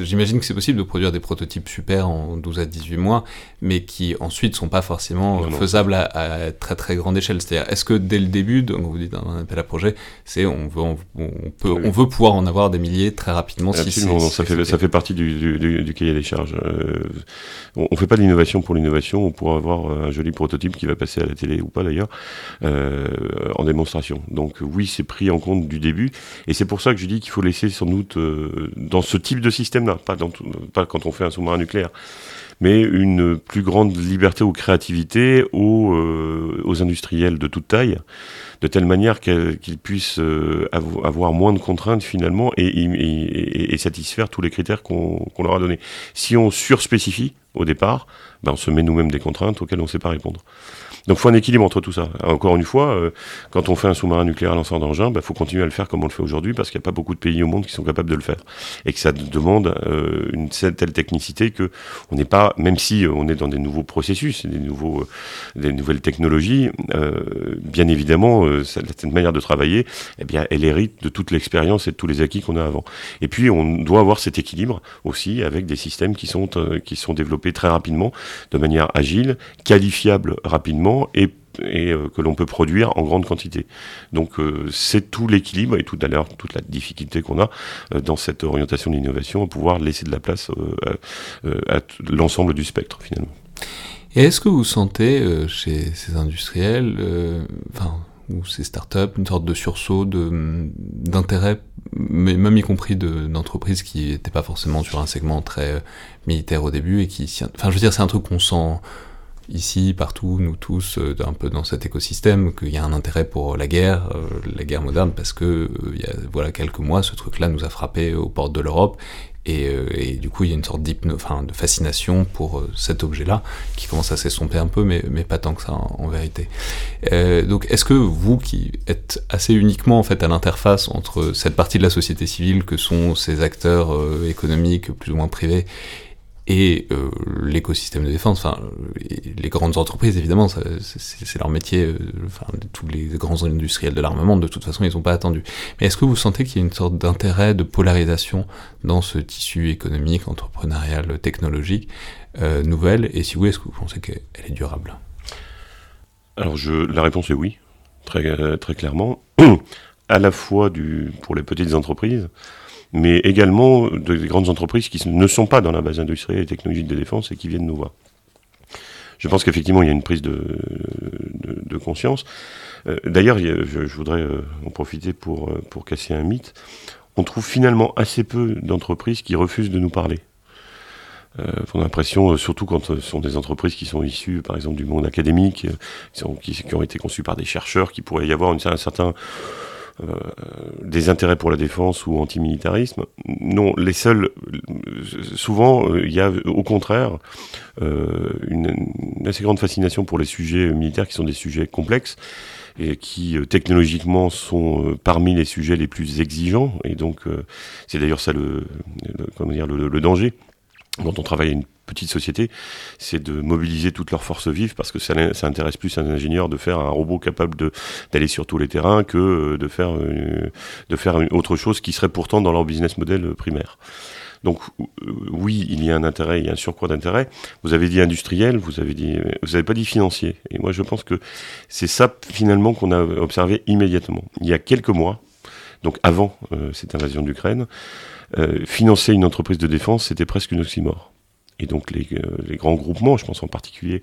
j'imagine que c'est possible de produire des prototypes super en 12 à 18 mois, mais qui ensuite sont pas forcément faisables à, très très grande échelle. C'est-à-dire, est-ce que dès le début, donc vous dites un appel à projet, c'est on veut on, peut on veut pouvoir en avoir des milliers très rapidement. Absolument, si ça fait ça fait partie du, du, du, cahier des charges. Euh, on, on fait pas de l'innovation pour l'innovation, on pourra avoir un joli prototype qui va passer à la télé ou pas d'ailleurs euh, en démonstration. Donc oui, c'est pris en compte du début, et c'est pour ça que je dis qu'il faut laisser sans doute euh, dans ce type de système-là, pas, quand on fait un sous-marin nucléaire, mais une plus grande liberté ou créativité aux, euh, industriels de toute taille, de telle manière qu'ils puissent euh, avoir moins de contraintes finalement et, satisfaire tous les critères qu'on leur a donnés. Si on surspécifie au départ, ben on se met nous-mêmes des contraintes auxquelles on ne sait pas répondre. Donc il faut un équilibre entre tout ça. Encore une fois, euh, quand on fait un sous-marin nucléaire lanceur d'engin, il bah, faut continuer à le faire comme on le fait aujourd'hui parce qu'il n'y a pas beaucoup de pays au monde qui sont capables de le faire. Et que ça demande euh, une telle technicité que on n'est pas, même si on est dans des nouveaux processus, des, nouveaux, euh, des nouvelles technologies, bien évidemment, cette manière de travailler, eh bien, elle hérite de toute l'expérience et de tous les acquis qu'on a avant. Et puis on doit avoir cet équilibre aussi avec des systèmes qui sont, qui sont développés très rapidement, de manière agile, qualifiable rapidement et, euh, que l'on peut produire en grande quantité. Donc euh, c'est tout l'équilibre et tout à l'heure toute la difficulté qu'on a euh, dans cette orientation de l'innovation à pouvoir laisser de la place à, l'ensemble du spectre finalement. Et est-ce que vous sentez chez ces industriels, enfin ou ces startups, une sorte de sursaut d'intérêt, même y compris d'entreprises qui n'étaient pas forcément sur un segment très militaire au début et qui, enfin je veux dire c'est un truc qu'on sent ici, partout, nous tous, euh, un peu dans cet écosystème, qu'il y a un intérêt pour la guerre, euh, la guerre moderne, parce que euh, il y a voilà quelques mois, ce truc-là nous a frappé aux portes de l'Europe, et, du coup il y a une sorte enfin, de fascination pour cet objet-là, qui commence à s'estomper un peu, mais, mais pas tant que ça en, vérité. donc est-ce que vous, qui êtes assez uniquement en fait à l'interface entre cette partie de la société civile que sont ces acteurs économiques plus ou moins privés, et euh, l'écosystème de défense, enfin les grandes entreprises évidemment, c'est leur métier, euh, enfin tous les grands industriels de l'armement, de toute façon ils n'ont pas attendu. Mais est-ce que vous sentez qu'il y a une sorte d'intérêt de polarisation dans ce tissu économique, entrepreneurial, technologique euh, nouvelle? Et si oui, est-ce que vous pensez qu'elle est durable? Alors je, la réponse est oui, très, très clairement, [CLEARS THROAT] à la fois du, pour les petites entreprises, mais également des grandes entreprises qui ne sont pas dans la base industrielle et technologique de défense et qui viennent nous voir. Je pense qu'effectivement, il y a une prise de, conscience. Euh, d'ailleurs, je, voudrais euh, en profiter pour, euh, pour casser un mythe. On trouve finalement assez peu d'entreprises qui refusent de nous parler. On a l'impression, surtout quand ce sont des entreprises qui sont issues, par exemple, du monde académique, qui, ont été conçues par des chercheurs, qui pourrait y avoir une, un certain des intérêts pour la défense ou antimilitarisme. Non, les seuls, souvent, euh, il y a au contraire euh, une, assez grande fascination pour les sujets militaires qui sont des sujets complexes et qui technologiquement sont parmi les sujets les plus exigeants. Et donc, c'est d'ailleurs ça le, comment dire, le, danger quand on travaille petite société, c'est de mobiliser toutes leurs forces vives parce que ça, ça intéresse plus un ingénieur de faire un robot capable d'aller sur tous les terrains que euh, de faire, une, de faire autre chose qui serait pourtant dans leur business model primaire. Donc euh, oui, il y a un intérêt, il y a un surcroît d'intérêt. Vous avez dit industriel, vous avez dit, vous n'avez pas dit financier. Et moi, je pense que c'est ça finalement qu'on a observé immédiatement. Il y a quelques mois, donc avant euh, cette invasion d'Ukraine, euh, financer une entreprise de défense, c'était presque une oxymore. Et donc les, euh, les, grands groupements, je pense en particulier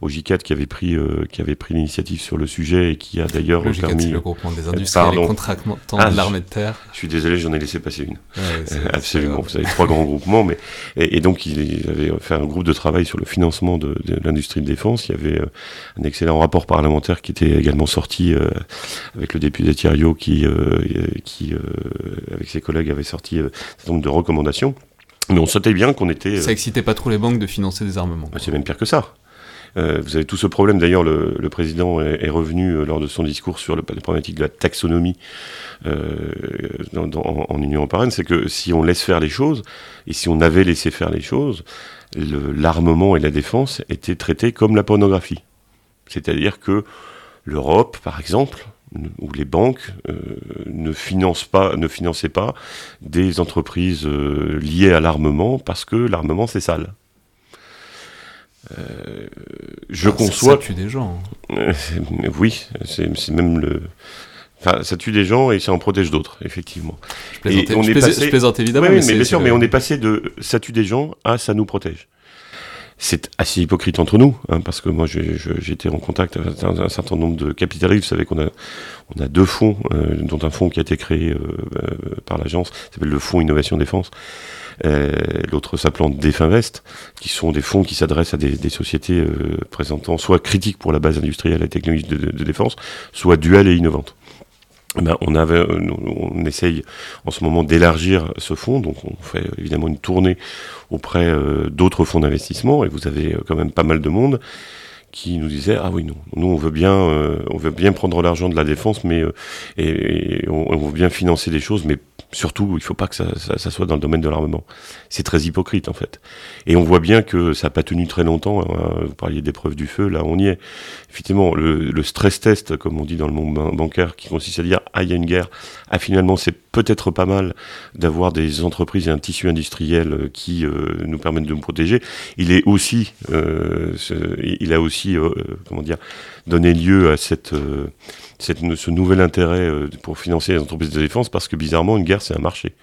au J4 qui avait pris, euh, qui avait pris l'initiative sur le sujet et qui a d'ailleurs le permis... le groupement des industriels et contractants ah, de l'armée de terre. Je suis désolé, j'en ai laissé passer une. Absolument, vous avez trois grands groupements, mais et, donc il, avait fait un groupe de travail sur le financement de, de, l'industrie de défense. Il y avait un excellent rapport parlementaire qui était également sorti avec le député Thierry qui, qui avec ses collègues avait sorti un certain nombre de recommandations. Mais on sentait bien qu'on était. Ça excitait pas trop les banques de financer des armements. C'est même pire que ça. Euh, vous avez tout ce problème. D'ailleurs, le, le, président est, est, revenu euh, lors de son discours sur le, la problématique de la taxonomie euh, dans, dans, en Union européenne. C'est que si on laisse faire les choses, et si on avait laissé faire les choses, l'armement et la défense étaient traités comme la pornographie. C'est-à-dire que l'Europe, par exemple, où les banques euh, ne financent pas, ne finançaient pas des entreprises euh, liées à l'armement parce que l'armement c'est sale. Euh, je ah, conçois. Ça, tue des gens. Hein. [LAUGHS] oui, c'est même le. Enfin, ça tue des gens et ça en protège d'autres, effectivement. Je plaisante, et on je est passé... je plaisante évidemment. Oui, mais, mais bien sûr, mais on est passé de ça tue des gens à ça nous protège c'est assez hypocrite entre nous, hein, parce que moi été en contact avec un, certain nombre de capitalistes. Vous savez qu'on a, deux fonds, euh, dont un fonds qui a été créé euh, euh, par l'agence, s'appelle le Fonds Innovation Défense. Euh, L'autre s'appelant Definvest, qui sont des fonds qui s'adressent à des, sociétés présentant soit critiques pour la base industrielle et technologique de, de, de défense, soit duales et innovantes. Ben, on, avait, on essaye en ce moment d'élargir ce fonds, donc on fait évidemment une tournée auprès euh, d'autres fonds d'investissement, et vous avez euh, quand même pas mal de monde qui nous disait ah oui non nous on veut bien euh, on veut bien prendre l'argent de la défense mais euh, et, on, veut bien financer des choses mais surtout il faut pas que ça, soit dans le domaine de l'armement c'est très hypocrite en fait et on voit bien que ça n'a pas tenu très longtemps hein. vous parliez d'épreuve du feu là on y est effectivement le, le, stress test comme on dit dans le monde bancaire qui consiste à dire ah il y a une guerre ah finalement c'est peut-être pas mal d'avoir des entreprises et un tissu industriel euh, qui euh, nous permettent de nous protéger il est aussi euh, ce, il a aussi comment dire, donner lieu à cette, cette, ce nouvel intérêt pour financer les entreprises de défense, parce que bizarrement, une guerre, c'est un marché.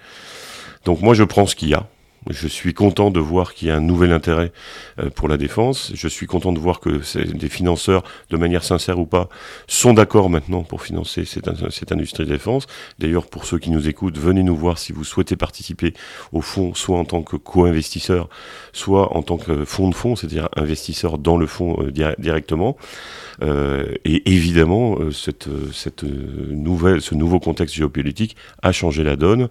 Donc moi, je pense qu'il y a. Je suis content de voir qu'il y a un nouvel intérêt euh, pour la défense. Je suis content de voir que des financeurs, de manière sincère ou pas, sont d'accord maintenant pour financer cette, industrie de défense. D'ailleurs, pour ceux qui nous écoutent, venez nous voir si vous souhaitez participer au fonds, soit en tant que co-investisseur, soit en tant que fonds de fonds, c'est-à-dire investisseur dans le fonds euh, directement. Euh, et évidemment, cette, nouvelle, ce nouveau contexte géopolitique a changé la donne.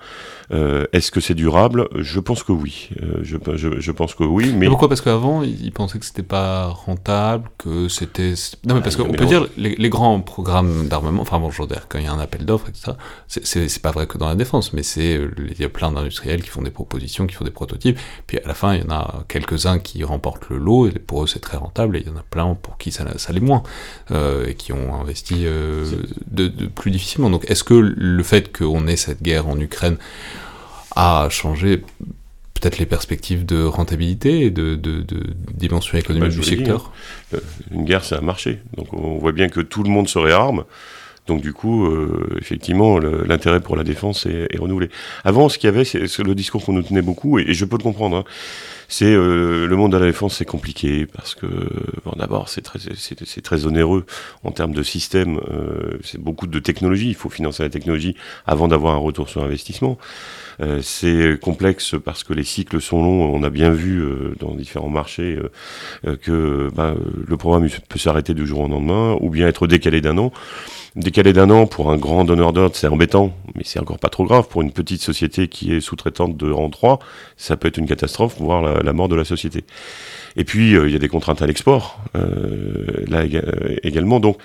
Est-ce que c'est durable? Je pense que oui. Euh, je, je, je, pense que oui. Mais, mais pourquoi? Parce qu'avant, ils pensaient que c'était pas rentable, que c'était. Non, mais parce ah, qu'on peut dire les, les, grands programmes d'armement. Enfin bon, dire, quand il y a un appel d'offres, etc. C'est pas vrai que dans la défense, mais c'est il y a plein d'industriels qui font des propositions, qui font des prototypes. Puis à la fin, il y en a quelques-uns qui remportent le lot. Et pour eux, c'est très rentable. Et il y en a plein pour qui ça, ça l'est moins euh, et qui ont investi euh, de, de, plus difficilement. Donc est-ce que le fait qu'on ait cette guerre en Ukraine a changé peut-être les perspectives de rentabilité et de, de, de dimension économique bah, du secteur hein. Une guerre, c'est un marché. Donc on voit bien que tout le monde se réarme. Donc du coup, euh, effectivement, l'intérêt pour la défense est, est, renouvelé. Avant, ce qu'il y avait, c'est le discours qu'on nous tenait beaucoup, et, et, je peux le comprendre. Hein, c'est euh, le monde de la défense, c'est compliqué parce que bon, d'abord, c'est très, c'est très onéreux en termes de système. Euh, c'est beaucoup de technologie. Il faut financer la technologie avant d'avoir un retour sur investissement. Euh, c'est complexe parce que les cycles sont longs. On a bien vu euh, dans différents marchés euh, que bah, le programme peut s'arrêter du jour au lendemain ou bien être décalé d'un an. Décalé d'un an pour un grand donneur d'ordre, c'est embêtant, mais c'est encore pas trop grave. Pour une petite société qui est sous-traitante de rang 3, ça peut être une catastrophe, voire la, la mort de la société. Et puis, euh, il y a des contraintes à l'export, euh, là également. Donc,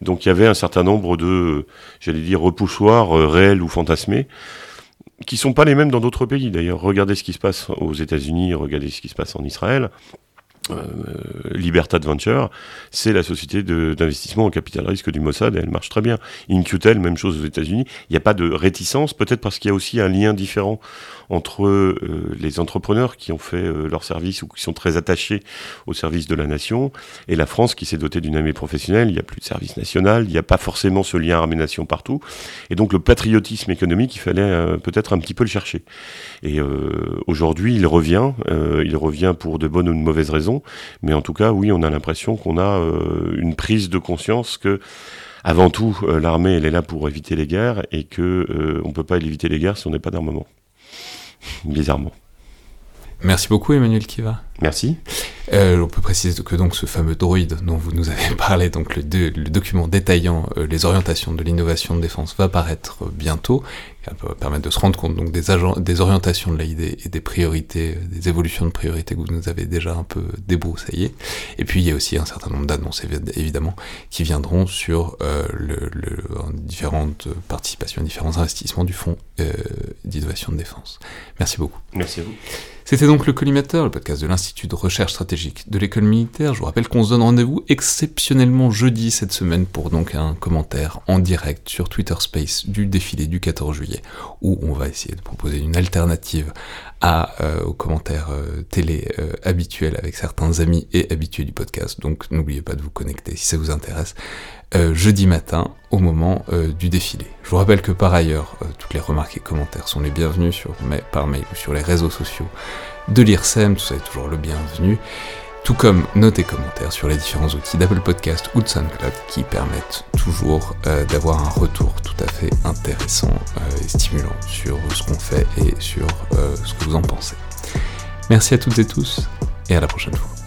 donc, il y avait un certain nombre de, j'allais dire, repoussoirs euh, réels ou fantasmés, qui sont pas les mêmes dans d'autres pays. D'ailleurs, regardez ce qui se passe aux États-Unis, regardez ce qui se passe en Israël. Euh, Libertad Venture, c'est la société d'investissement en capital risque du Mossad et elle marche très bien. InQtel, même chose aux États-Unis. Il n'y a pas de réticence, peut-être parce qu'il y a aussi un lien différent entre euh, les entrepreneurs qui ont fait euh, leur service ou qui sont très attachés au service de la nation et la France qui s'est dotée d'une armée professionnelle. Il n'y a plus de service national, il n'y a pas forcément ce lien armée-nation partout. Et donc le patriotisme économique, il fallait euh, peut-être un petit peu le chercher. Et aujourd'hui, il revient. Il revient pour de bonnes ou de mauvaises raisons. Mais en tout cas, oui, on a l'impression qu'on a une prise de conscience que avant tout, l'armée, elle est là pour éviter les guerres et que euh, on peut pas éviter les guerres si on n'est pas d'armement [LAUGHS] bizarrement. Merci beaucoup Emmanuel Kiva. Merci. Euh, on peut préciser que donc ce fameux droïde dont vous nous avez [LAUGHS] parlé, donc le, le document détaillant euh, les orientations de l'innovation de défense, va paraître bientôt. Ça va permettre de se rendre compte donc des, des orientations de l'AID et des priorités, euh, des évolutions de priorités que vous nous avez déjà un peu débroussaillées. Et puis il y a aussi un certain nombre d'annonces évidemment qui viendront sur le, le, différentes participations, différents investissements du fonds d'innovation de défense. Merci beaucoup. Merci à vous. C'était donc le Collimateur, le podcast de l'Institut de recherche stratégique de l'école militaire. Je vous rappelle qu'on se donne rendez-vous exceptionnellement jeudi cette semaine pour donc un commentaire en direct sur Twitter Space du défilé du 14 juillet, où on va essayer de proposer une alternative à, euh, aux commentaires euh, télé euh, habituels avec certains amis et habitués du podcast. Donc n'oubliez pas de vous connecter si ça vous intéresse. Jeudi matin au moment du défilé. Je vous rappelle que par ailleurs, toutes les remarques et commentaires sont les bienvenus sur, par mail ou sur les réseaux sociaux de l'IRSEM, tout ça est toujours le bienvenu tout comme notes commentaires sur les différents outils d'Apple Podcast ou de SoundCloud qui permettent toujours euh, d'avoir un retour tout à fait intéressant euh, et stimulant sur ce qu'on fait et sur euh, ce que vous en pensez. Merci à toutes et tous et à la prochaine fois.